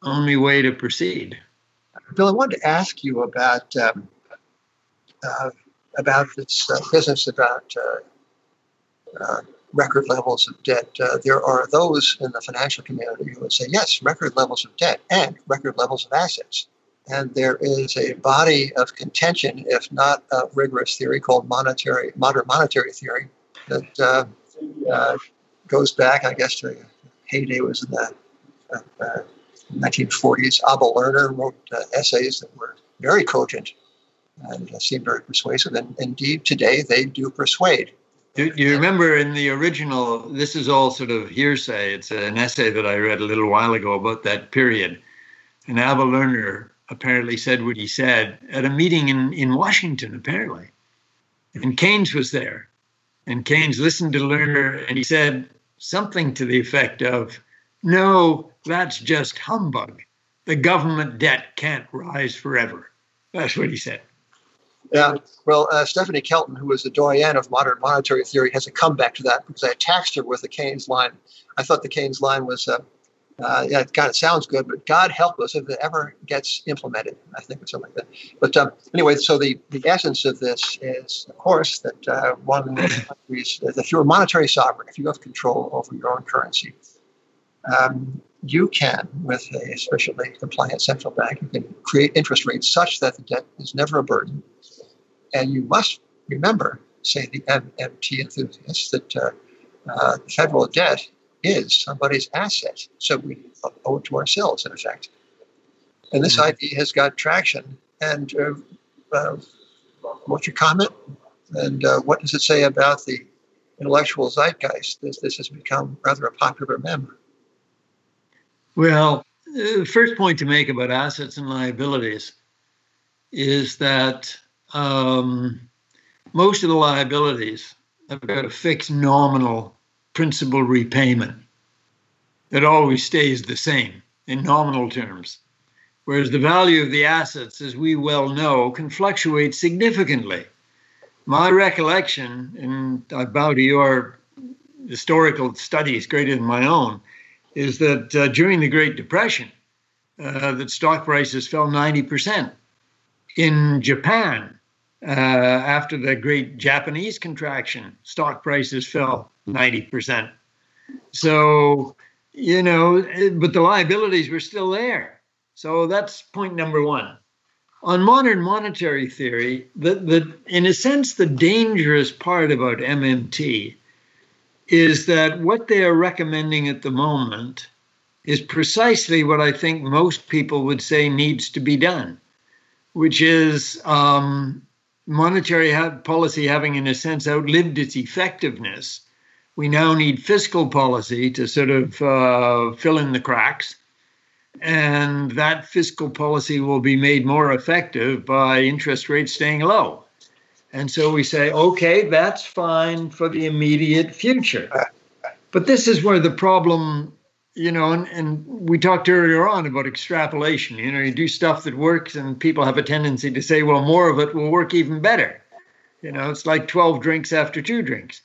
B: only way to proceed.
A: Bill, I wanted to ask you about um, uh, about this uh, business about uh, uh, record levels of debt. Uh, there are those in the financial community who would say, yes, record levels of debt and record levels of assets. And there is a body of contention, if not a rigorous theory, called monetary modern monetary theory that uh, uh, goes back, I guess, to heyday was in the 1940s. Abba Lerner wrote essays that were very cogent and seemed very persuasive. And indeed, today they do persuade.
B: Do you remember in the original? This is all sort of hearsay. It's an essay that I read a little while ago about that period. And Abba Lerner apparently said what he said at a meeting in, in Washington, apparently. And Keynes was there. And Keynes listened to Lerner and he said something to the effect of, No, that's just humbug. The government debt can't rise forever. That's what he said.
A: Yeah, well, uh, Stephanie Kelton, who was the doyen of modern monetary theory, has a comeback to that because I taxed her with the Keynes line. I thought the Keynes line was, uh, uh, yeah, it kind of sounds good, but God help us if it ever gets implemented. I think it's something like that. But um, anyway, so the, the essence of this is, of course, that uh, one countries, if you're a monetary sovereign, if you have control over your own currency, um, you can, with a sufficiently compliant central bank, you can create interest rates such that the debt is never a burden and you must remember, say the MMT enthusiasts, that uh, uh, federal debt is somebody's asset. So we owe it to ourselves, in effect. And this mm-hmm. idea has got traction. And uh, uh what's your comment? And uh, what does it say about the intellectual zeitgeist? This, this has become rather a popular meme.
B: Well, the first point to make about assets and liabilities is that um, most of the liabilities have got a fixed nominal principal repayment that always stays the same in nominal terms. Whereas the value of the assets, as we well know, can fluctuate significantly. My recollection, and I bow to your historical studies greater than my own, is that uh, during the Great Depression, uh, that stock prices fell 90%. In Japan, uh, after the great Japanese contraction, stock prices fell 90%. So, you know, but the liabilities were still there. So that's point number one. on modern monetary theory, the, the in a sense, the dangerous part about MMT is that what they are recommending at the moment is precisely what I think most people would say needs to be done, which is um, monetary policy having, in a sense, outlived its effectiveness. We now need fiscal policy to sort of uh, fill in the cracks and that fiscal policy will be made more effective by interest rates staying low. And so we say, okay, that's fine for the immediate future. But this is where the problem, you know, and, and we talked earlier on about extrapolation. You know, you do stuff that works, and people have a tendency to say, well, more of it will work even better. You know, it's like 12 drinks after two drinks.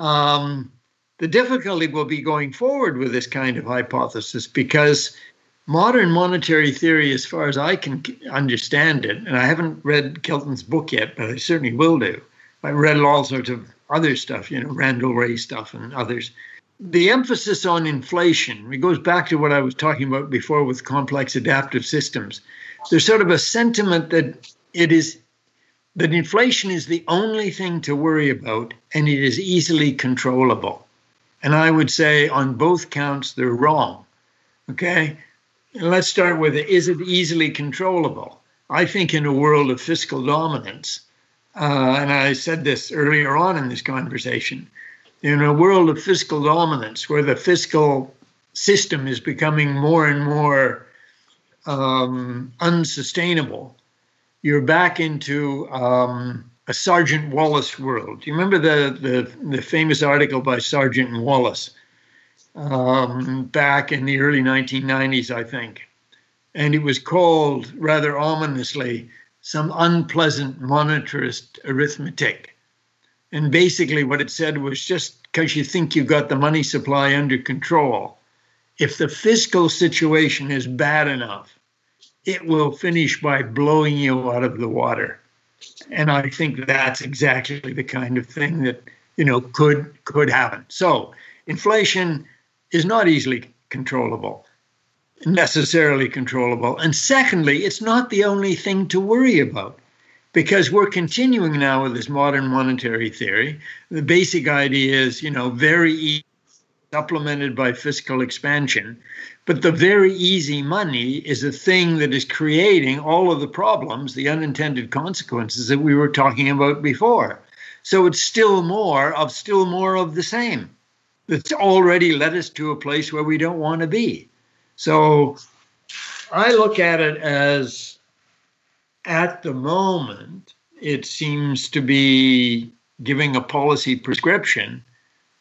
B: Um, the difficulty will be going forward with this kind of hypothesis because modern monetary theory, as far as I can understand it, and I haven't read Kelton's book yet, but I certainly will do. I read all sorts of other stuff, you know, Randall Wray stuff and others. The emphasis on inflation, it goes back to what I was talking about before with complex adaptive systems. There's sort of a sentiment that it is that inflation is the only thing to worry about and it is easily controllable. And I would say on both counts, they're wrong. Okay let's start with is it easily controllable? I think in a world of fiscal dominance, uh, and I said this earlier on in this conversation, in a world of fiscal dominance where the fiscal system is becoming more and more um, unsustainable, you're back into um, a Sargent Wallace world. Do you remember the, the, the famous article by Sargent Wallace um, back in the early 1990s, I think. And it was called, rather ominously, some unpleasant monetarist arithmetic. And basically, what it said was just because you think you've got the money supply under control, if the fiscal situation is bad enough, it will finish by blowing you out of the water. And I think that's exactly the kind of thing that you know could could happen. So inflation is not easily controllable, necessarily controllable. And secondly, it's not the only thing to worry about because we're continuing now with this modern monetary theory. The basic idea is, you know, very supplemented by fiscal expansion. But the very easy money is a thing that is creating all of the problems, the unintended consequences that we were talking about before. So it's still more of still more of the same that's already led us to a place where we don't want to be. So I look at it as at the moment, it seems to be giving a policy prescription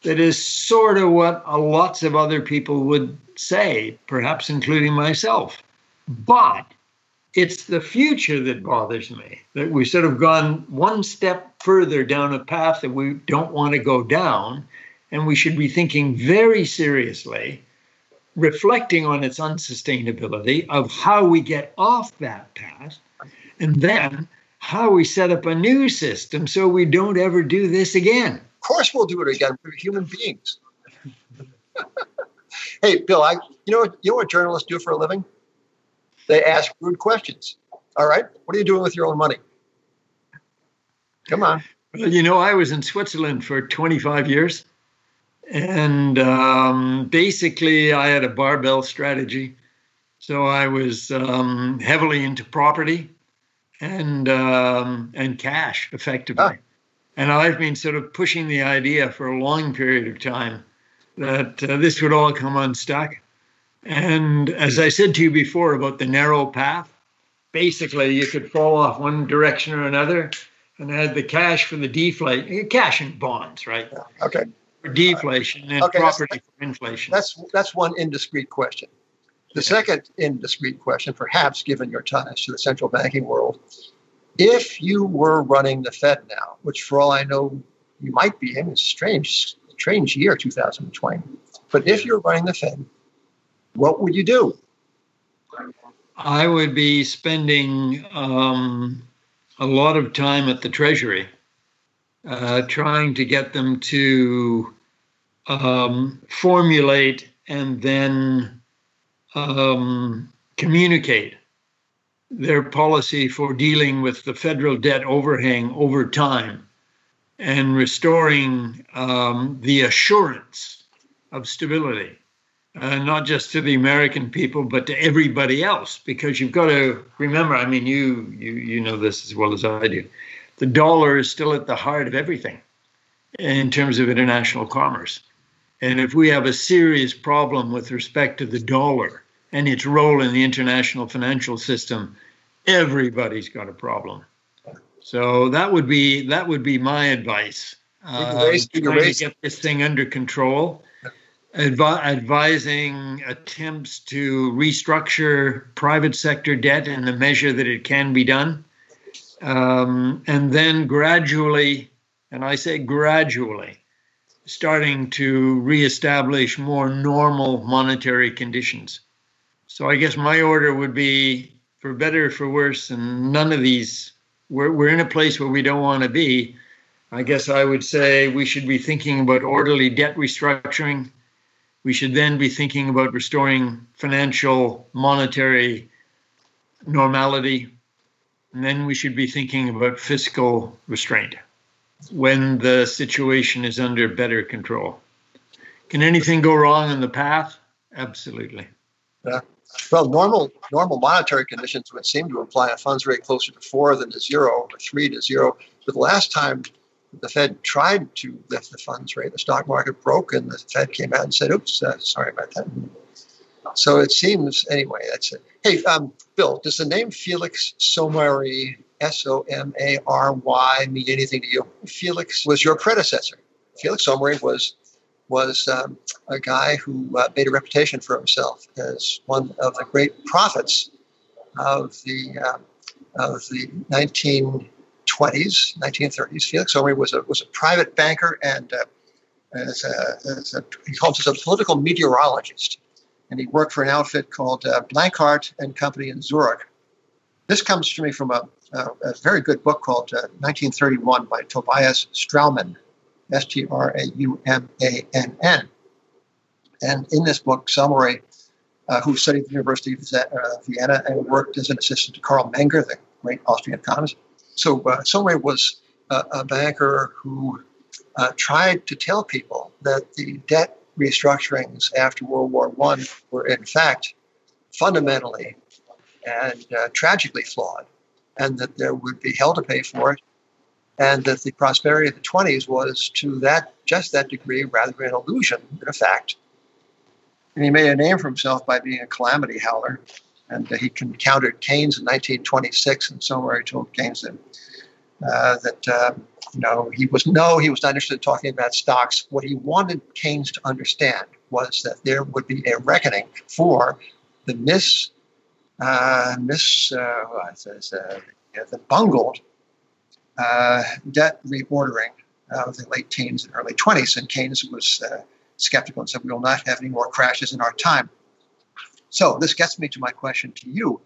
B: that is sort of what lots of other people would say, perhaps including myself. But it's the future that bothers me, that we've sort of gone one step further down a path that we don't want to go down and we should be thinking very seriously, reflecting on its unsustainability of how we get off that path, and then how we set up a new system so we don't ever do this again.
A: Of course, we'll do it again. We're human beings. <laughs> hey, Bill, I you know you know what journalists do for a living? They ask rude questions. All right, what are you doing with your own money? Come on.
B: Well, you know, I was in Switzerland for 25 years. And um, basically, I had a barbell strategy. So I was um, heavily into property and um, and cash, effectively. Ah. And I've been sort of pushing the idea for a long period of time that uh, this would all come unstuck. And as I said to you before about the narrow path, basically you could fall off one direction or another and had the cash for the deflate, cash and bonds, right?
A: Okay
B: for deflation and okay, property for inflation.
A: That's that's one indiscreet question. The second indiscreet question, perhaps given your ties to the central banking world, if you were running the Fed now, which for all I know you might be, I mean, it's strange, strange year 2020. But if you're running the Fed, what would you do?
B: I would be spending um, a lot of time at the Treasury uh, trying to get them to um, formulate and then um, communicate their policy for dealing with the federal debt overhang over time and restoring um, the assurance of stability, uh, not just to the American people, but to everybody else. Because you've got to remember, I mean, you, you, you know this as well as I do, the dollar is still at the heart of everything in terms of international commerce. And if we have a serious problem with respect to the dollar, and its role in the international financial system, everybody's got a problem. So that would be that would be my advice. Uh,
A: raise- you can
B: trying to get this thing under control, advi- advising attempts to restructure private sector debt in the measure that it can be done, um, and then gradually, and I say gradually, starting to reestablish more normal monetary conditions. So I guess my order would be for better or for worse, and none of these, we're, we're in a place where we don't want to be. I guess I would say we should be thinking about orderly debt restructuring. We should then be thinking about restoring financial, monetary normality. And then we should be thinking about fiscal restraint when the situation is under better control. Can anything go wrong in the path? Absolutely.
A: Well, normal normal monetary conditions would seem to imply a funds rate closer to four than to zero or three to zero. But the last time the Fed tried to lift the funds rate, the stock market broke, and the Fed came out and said, "Oops, uh, sorry about that." So it seems anyway. That's it. Hey, um, Bill, does the name Felix Somary S O M A R Y mean anything to you? Felix was your predecessor. Felix Somary was was um, a guy who uh, made a reputation for himself as one of the great prophets of the uh, of the 1920s, 1930s. Felix Somary was a was a private banker and uh, as a, as a, he calls himself a political meteorologist, and he worked for an outfit called uh, Blankart and Company in Zurich. This comes to me from a, a, very good book called uh, 1931 by Tobias Straumann. S T R A U M A N N. And in this book, Somary, uh, who studied at the University of uh, Vienna and worked as an assistant to Karl Menger, the great Austrian economist. So uh, was a, a banker who uh, tried to tell people that the debt restructurings after World War I were, in fact, fundamentally and uh, tragically flawed, and that there would be hell to pay for it and that the prosperity of the 20s was to that just that degree rather an illusion than a fact. And he made a name for himself by being a calamity howler. And he countered Keynes in 1926, and somewhere he told Keynes that, uh, that uh, you know, he was no, he was not interested in talking about stocks. What he wanted Keynes to understand was that there would be a reckoning for the mis, uh, mis, uh, uh, the bungled uh, debt reordering of the late teens and early 20s. And Keynes was uh, skeptical and said, we will not have any more crashes in our time. So this gets me to my question to you.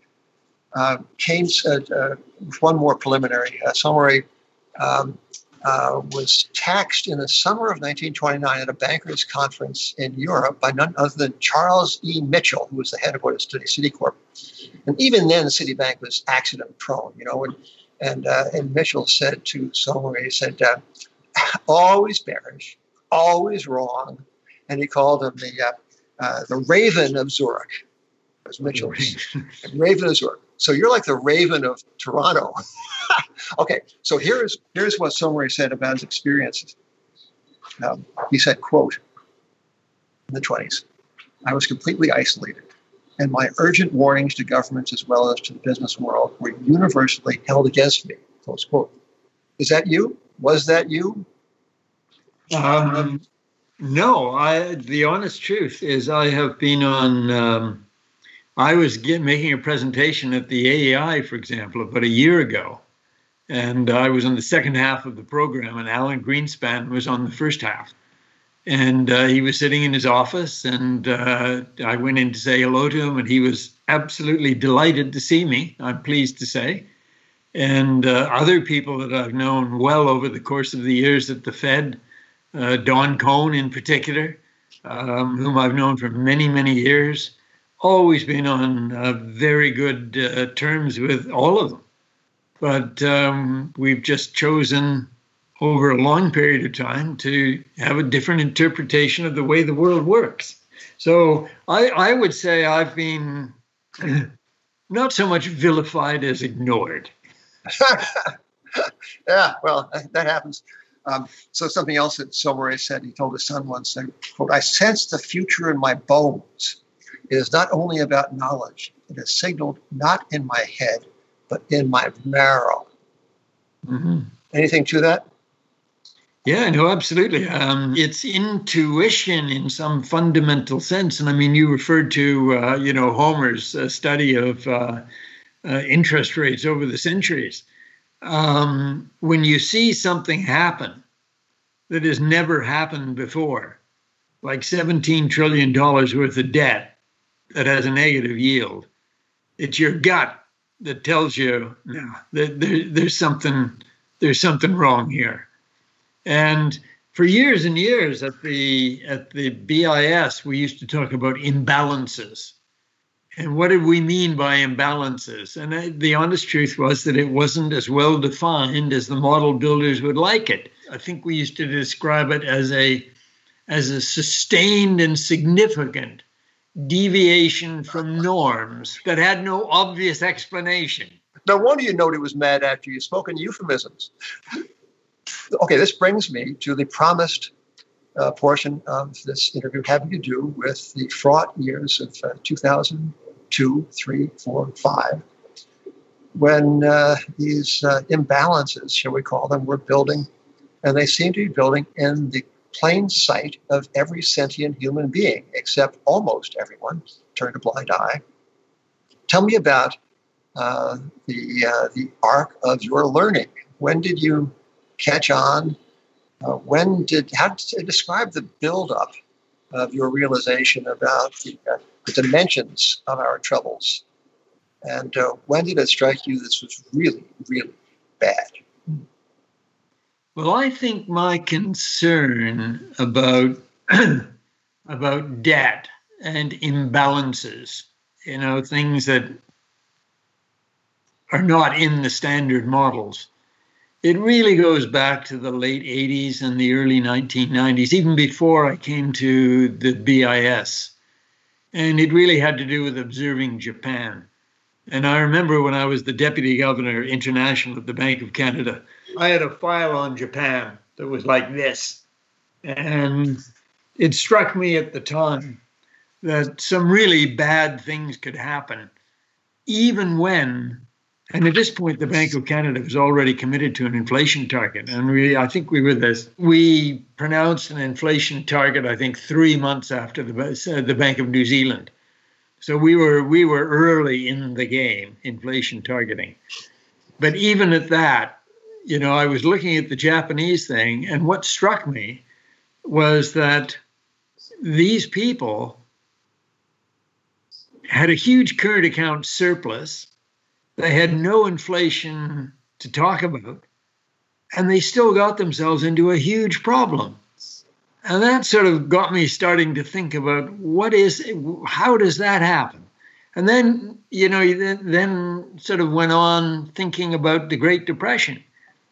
A: Uh, Keynes, uh, one more preliminary Somary, um, uh, was taxed in the summer of 1929 at a bankers' conference in Europe by none other than Charles E. Mitchell, who was the head of what is today Citicorp. And even then, Citibank was accident prone, you know, and and, uh, and Mitchell said to Somary, he said, uh, always bearish, always wrong. And he called him the, uh, the Raven of Zurich. It was Mitchell's <laughs> Raven of Zurich. So you're like the Raven of Toronto. <laughs> okay, so here's, here's what Somary said about his experiences. Um, he said, quote, in the 20s, I was completely isolated and my urgent warnings to governments as well as to the business world were universally held against me. Close quote. Is that you? Was that you?
B: Um, no, I. The honest truth is, I have been on. Um, I was get, making a presentation at the AEI, for example, about a year ago, and I was on the second half of the program, and Alan Greenspan was on the first half and uh, he was sitting in his office and uh, i went in to say hello to him and he was absolutely delighted to see me i'm pleased to say and uh, other people that i've known well over the course of the years at the fed uh, don kohn in particular um, whom i've known for many many years always been on uh, very good uh, terms with all of them. But um, we've just chosen over a long period of time to have a different interpretation of the way the world works. So I, I would say I've been <clears throat> not so much vilified as ignored. <laughs>
A: yeah, well, that happens. Um, so something else that Somary said, he told his son once, quote, I sense the future in my bones. It is not only about knowledge, it is signaled not in my head, but in my marrow. Mm-hmm. Anything to that?
B: Yeah, no, absolutely. Um, it's intuition in some fundamental sense, and I mean, you referred to, uh, you know, Homer's uh, study of uh, uh interest rates over the centuries. Um, when you see something happen that has never happened before, like $17 trillion worth of debt that has a negative yield, it's your gut that tells you, no, that there, there's something, there's something wrong here and for years and years at the at the BIS, we used to talk about imbalances. And what did we mean by imbalances? And I, the honest truth was that it wasn't as well defined as the model builders would like it. I think we used to describe it as a as a sustained and significant deviation from norms that had no obvious explanation.
A: No wonder you know he was mad after you spoke in euphemisms okay, this brings me to the promised uh, portion of this interview having to do with the fraught years of uh, 2002, 3, 4, 5, when uh, these uh, imbalances, shall we call them, were building, and they seem to be building in the plain sight of every sentient human being, except almost everyone turned a blind eye. Tell me about uh, the uh, the arc of your learning. When did you catch on? Uh, when did how to describe the buildup of your realization about the, uh, the dimensions of our troubles? And uh, when did it strike you this was really, really bad?
B: Well, I think my concern about <clears throat> about debt and imbalances, you know, things that are not in the standard models, it really goes back to the late 80s and the early 1990s, even before I came to the BIS. And it really had to do with observing Japan. And I remember when I was the deputy governor international at the Bank of Canada, I had a file on Japan that was like this. And it struck me at the time that some really bad things could happen, even when and at this point, the Bank of Canada was already committed to an inflation target. And we, I think we were this, we pronounced an inflation target, I think, three months after the, uh, the Bank of New Zealand. So we were, we were early in the game, inflation targeting. But even at that, you know, I was looking at the Japanese thing, and what struck me was that these people had a huge current account surplus they had no inflation to talk about, and they still got themselves into a huge problem. And that sort of got me starting to think about what is, how does that happen? And then, you know, then sort of went on thinking about the Great Depression.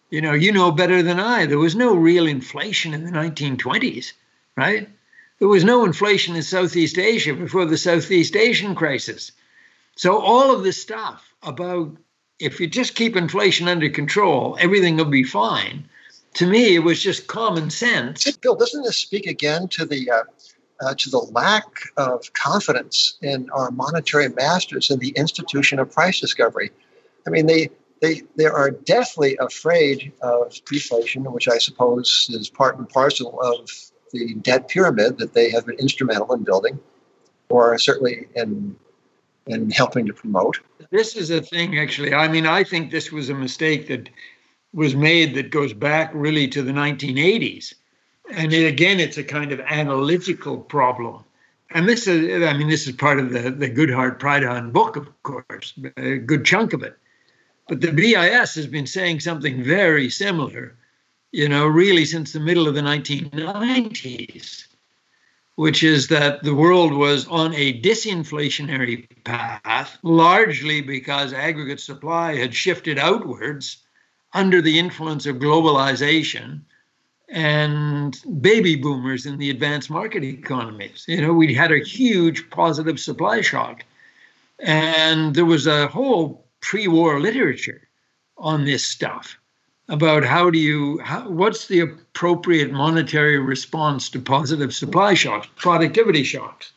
B: You know, you know better than I. There was no real inflation in the 1920s, right? There was no inflation in Southeast Asia before the Southeast Asian crisis. So all of this stuff about if you just keep inflation under control, everything will be fine. To me, it was just common sense.
A: Bill, doesn't this speak again to the uh, uh, to the lack of confidence in our monetary masters in the institution of price discovery? I mean, they they they are deathly afraid of deflation, which I suppose is part and parcel of the debt pyramid that they have been instrumental in building, or certainly in in helping to promote.
B: This is a thing, actually. I mean, I think this was a mistake that was made that goes back really to the 1980s. And it, again, it's a kind of analytical problem. And this is, I mean, this is part of the, the Goodhart Pradhan book, of course, a good chunk of it. But the BIS has been saying something very similar, you know, really since the middle of the 1990s which is that the world was on a disinflationary path, largely because aggregate supply had shifted outwards under the influence of globalization and baby boomers in the advanced market economies. You know, we had a huge positive supply shock. And there was a whole pre war literature on this stuff about how do you how, what's the appropriate monetary response to positive supply shocks productivity shocks?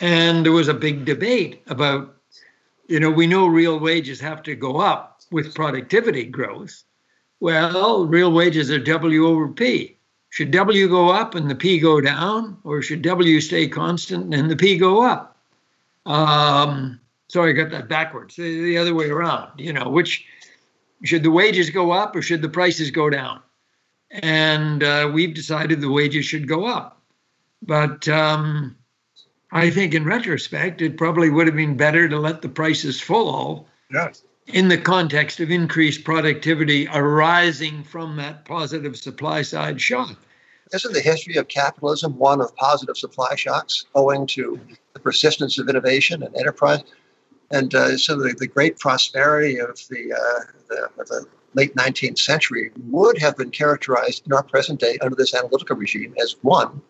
B: And there was a big debate about you know we know real wages have to go up with productivity growth. Well real wages are w over p. Should w go up and the p go down or should w stay constant and the p go up? Um, sorry i got that backwards. The other way around you know which should the wages go up or should the prices go down? And uh, we've decided the wages should go up. But um, I think in retrospect, it probably would have been better to let the prices fall
A: yes.
B: in the context of increased productivity arising from that positive supply side shock.
A: Isn't the history of capitalism one of positive supply shocks owing to the persistence of innovation and enterprise? And uh, so the, the great prosperity of the, uh, the, of the late 19th century would have been characterized in our present day under this analytical regime as one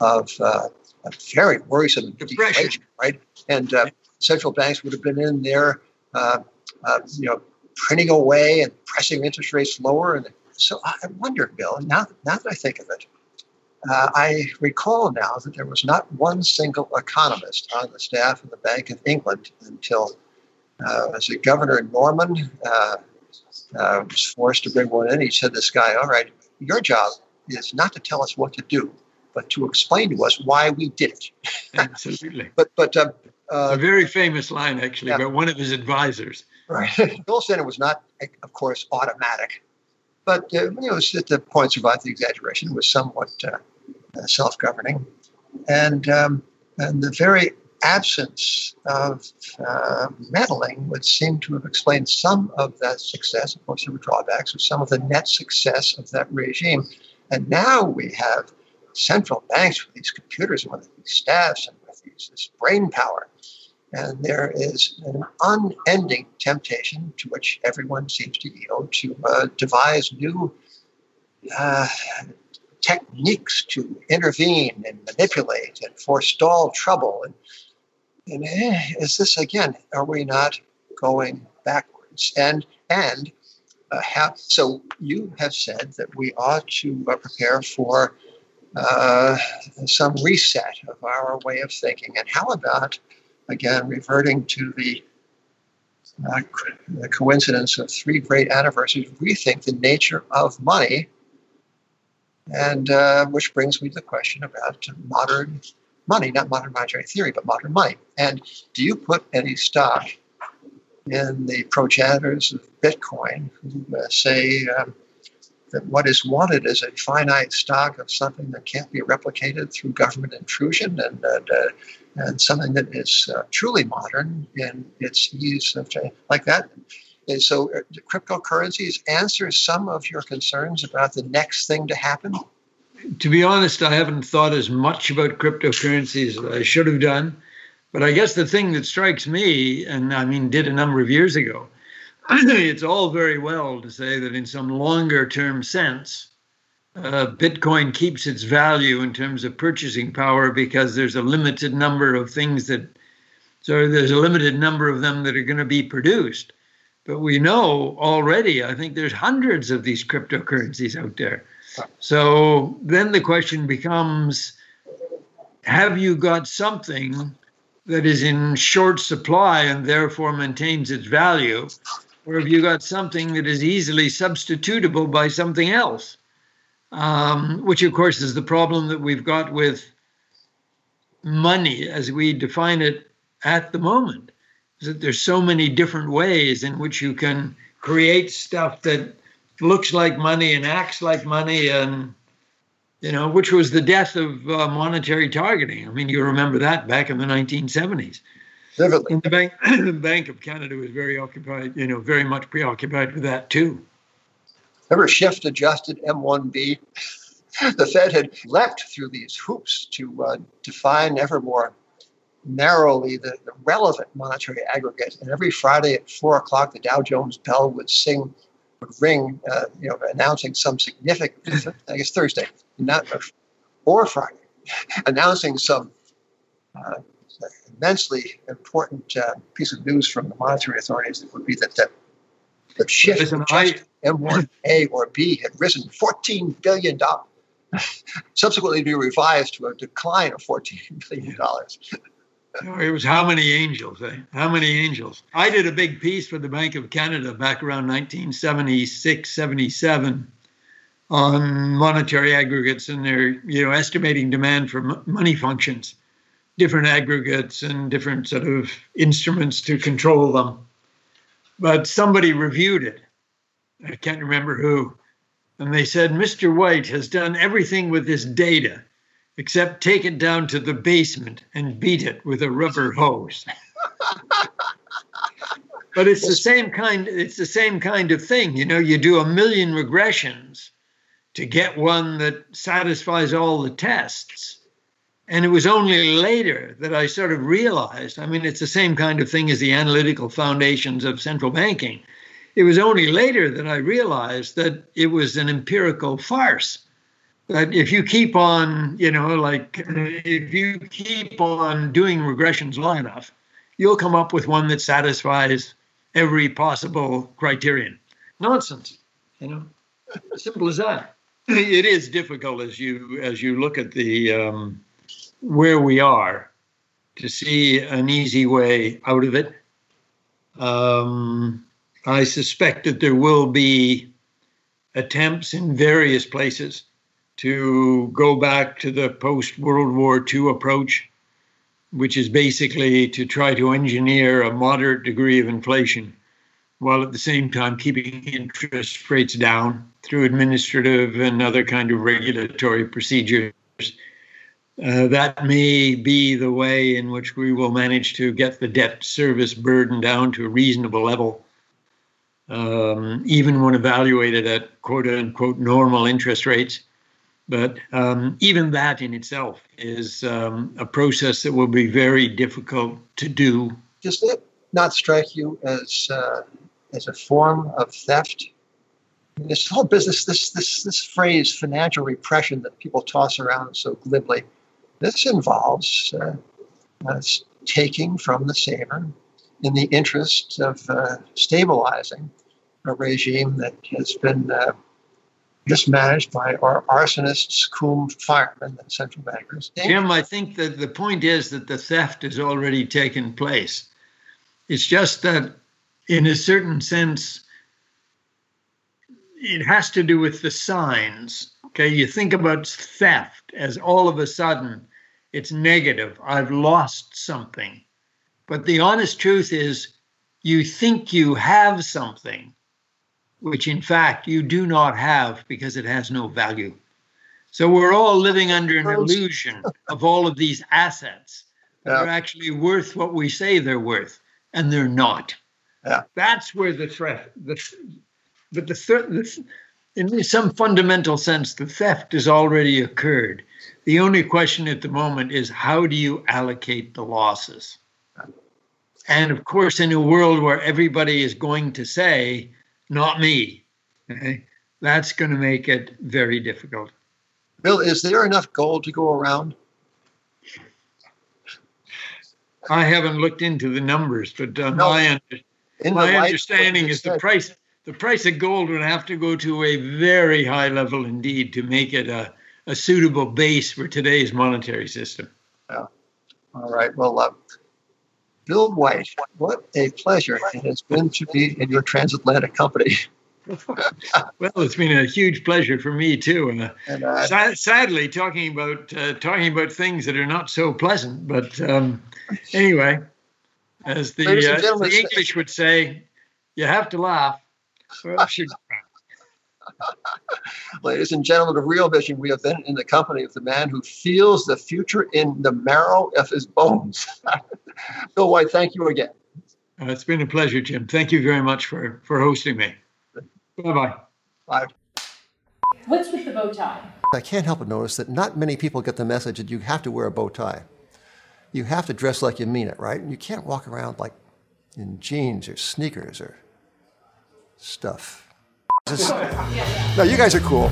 A: of uh, a very worrisome
B: depression,
A: deflation, right? And uh, central banks would have been in there, uh, uh, you know, printing away and pressing interest rates lower. And so I wonder, Bill, now, now that I think of it, uh, I recall now that there was not one single economist on the staff of the Bank of England until, uh, as a Governor Norman uh, uh, was forced to bring one in. He said, "This guy, all right, your job is not to tell us what to do, but to explain to us why we did it." <laughs>
B: Absolutely.
A: but but uh,
B: a very famous line, actually, yeah. by one of his advisors.
A: Right. <laughs> Gold standard was not, of course, automatic. But uh, you know, the point survived the exaggeration was somewhat uh, uh, self-governing, and um, and the very absence of uh, meddling would seem to have explained some of that success. Of course, there were drawbacks, of some of the net success of that regime. And now we have central banks with these computers and with these staffs and with these, this brain power. And there is an unending temptation to which everyone seems to yield to uh, devise new uh, techniques to intervene and manipulate and forestall trouble. And, and eh, is this again? Are we not going backwards? And and uh, so you have said that we ought to uh, prepare for uh, some reset of our way of thinking. And how about again, reverting to the, uh, the coincidence of three great anniversaries, rethink the nature of money. And uh, which brings me to the question about modern money, not modern monetary theory, but modern money. And do you put any stock in the progenitors of Bitcoin who uh, say um, that what is wanted is a finite stock of something that can't be replicated through government intrusion and, and uh, and something that is uh, truly modern in its use of like that. And so, uh, cryptocurrencies answer some of your concerns about the next thing to happen.
B: To be honest, I haven't thought as much about cryptocurrencies as I should have done. But I guess the thing that strikes me, and I mean, did a number of years ago, <clears throat> it's all very well to say that in some longer term sense, uh, Bitcoin keeps its value in terms of purchasing power because there's a limited number of things that, so there's a limited number of them that are going to be produced. But we know already, I think there's hundreds of these cryptocurrencies out there. So then the question becomes have you got something that is in short supply and therefore maintains its value? Or have you got something that is easily substitutable by something else? Um, which of course is the problem that we've got with money as we define it at the moment. Is that there's so many different ways in which you can create stuff that looks like money and acts like money and you know which was the death of uh, monetary targeting i mean you remember that back in the 1970s
A: Vividly.
B: the bank, <coughs> the bank of canada was very occupied you know very much preoccupied with that too
A: Remember shift adjusted M1B? the Fed had leapt through these hoops to uh, define ever more narrowly the, the relevant monetary aggregate. And every Friday at four o'clock, the Dow Jones bell would sing, would ring, uh, you know, announcing some significant, I guess Thursday, not or Friday, announcing some uh, immensely important uh, piece of news from the monetary authorities that would be that the, the shift
B: Listen,
A: from just M1A or B had risen $14 billion, subsequently to be revised to a decline of $14 billion.
B: It was how many angels, eh? How many angels? I did a big piece for the Bank of Canada back around 1976, 77 on monetary aggregates and their, you know, estimating demand for money functions, different aggregates and different sort of instruments to control them. But somebody reviewed it. I can't remember who. And they said, Mr. White has done everything with this data except take it down to the basement and beat it with a rubber hose. <laughs> but it's the same kind it's the same kind of thing, you know, you do a million regressions to get one that satisfies all the tests. And it was only later that I sort of realized, I mean, it's the same kind of thing as the analytical foundations of central banking. It was only later that I realized that it was an empirical farce that if you keep on, you know, like if you keep on doing regressions long enough, you'll come up with one that satisfies every possible criterion. Nonsense, you know, simple as that. It is difficult as you as you look at the um, where we are to see an easy way out of it. Um, I suspect that there will be attempts in various places to go back to the post World War II approach, which is basically to try to engineer a moderate degree of inflation while at the same time keeping interest rates down through administrative and other kind of regulatory procedures. Uh, that may be the way in which we will manage to get the debt service burden down to a reasonable level, um, even when evaluated at quote unquote normal interest rates. But um, even that in itself is um, a process that will be very difficult to do.
A: Does it not strike you as uh, as a form of theft? This whole business, this this this phrase "financial repression" that people toss around so glibly, this involves uh, uh, taking from the saver in the interest of uh, stabilizing a regime that has been uh, mismanaged by our arsonists, cum firemen, and central bankers.
B: Jim, I think that the point is that the theft has already taken place. It's just that, in a certain sense, it has to do with the signs. Okay, you think about theft as all of a sudden it's negative. I've lost something. But the honest truth is, you think you have something which in fact you do not have because it has no value. So we're all living under an illusion of all of these assets that yeah. are actually worth what we say they're worth, and they're not.
A: Yeah.
B: That's where the threat, the, but the, the in some fundamental sense, the theft has already occurred. The only question at the moment is how do you allocate the losses? And of course, in a world where everybody is going to say, not me. Okay? That's going to make it very difficult.
A: Bill, is there enough gold to go around?
B: I haven't looked into the numbers, but uh, no. my, under, my understanding is the price the price of gold would have to go to a very high level indeed to make it a, a suitable base for today's monetary system.
A: Yeah. All right. Well, uh, Bill White, what a pleasure it has been to be in your transatlantic company. <laughs>
B: well, it's been a huge pleasure for me too. Uh, and, uh, sad, sadly, talking about uh, talking about things that are not so pleasant. But um, anyway, as the, uh, the English would say, you have to laugh. Well, <laughs>
A: Ladies and gentlemen of Real Vision, we have been in the company of the man who feels the future in the marrow of his bones. <laughs> Bill White, thank you again.
B: Uh, it's been a pleasure, Jim. Thank you very much for, for hosting me. Bye-bye.
A: Bye.
C: What's with the bow tie?
A: I can't help but notice that not many people get the message that you have to wear a bow tie. You have to dress like you mean it, right? You can't walk around like in jeans or sneakers or stuff. No, you guys are cool.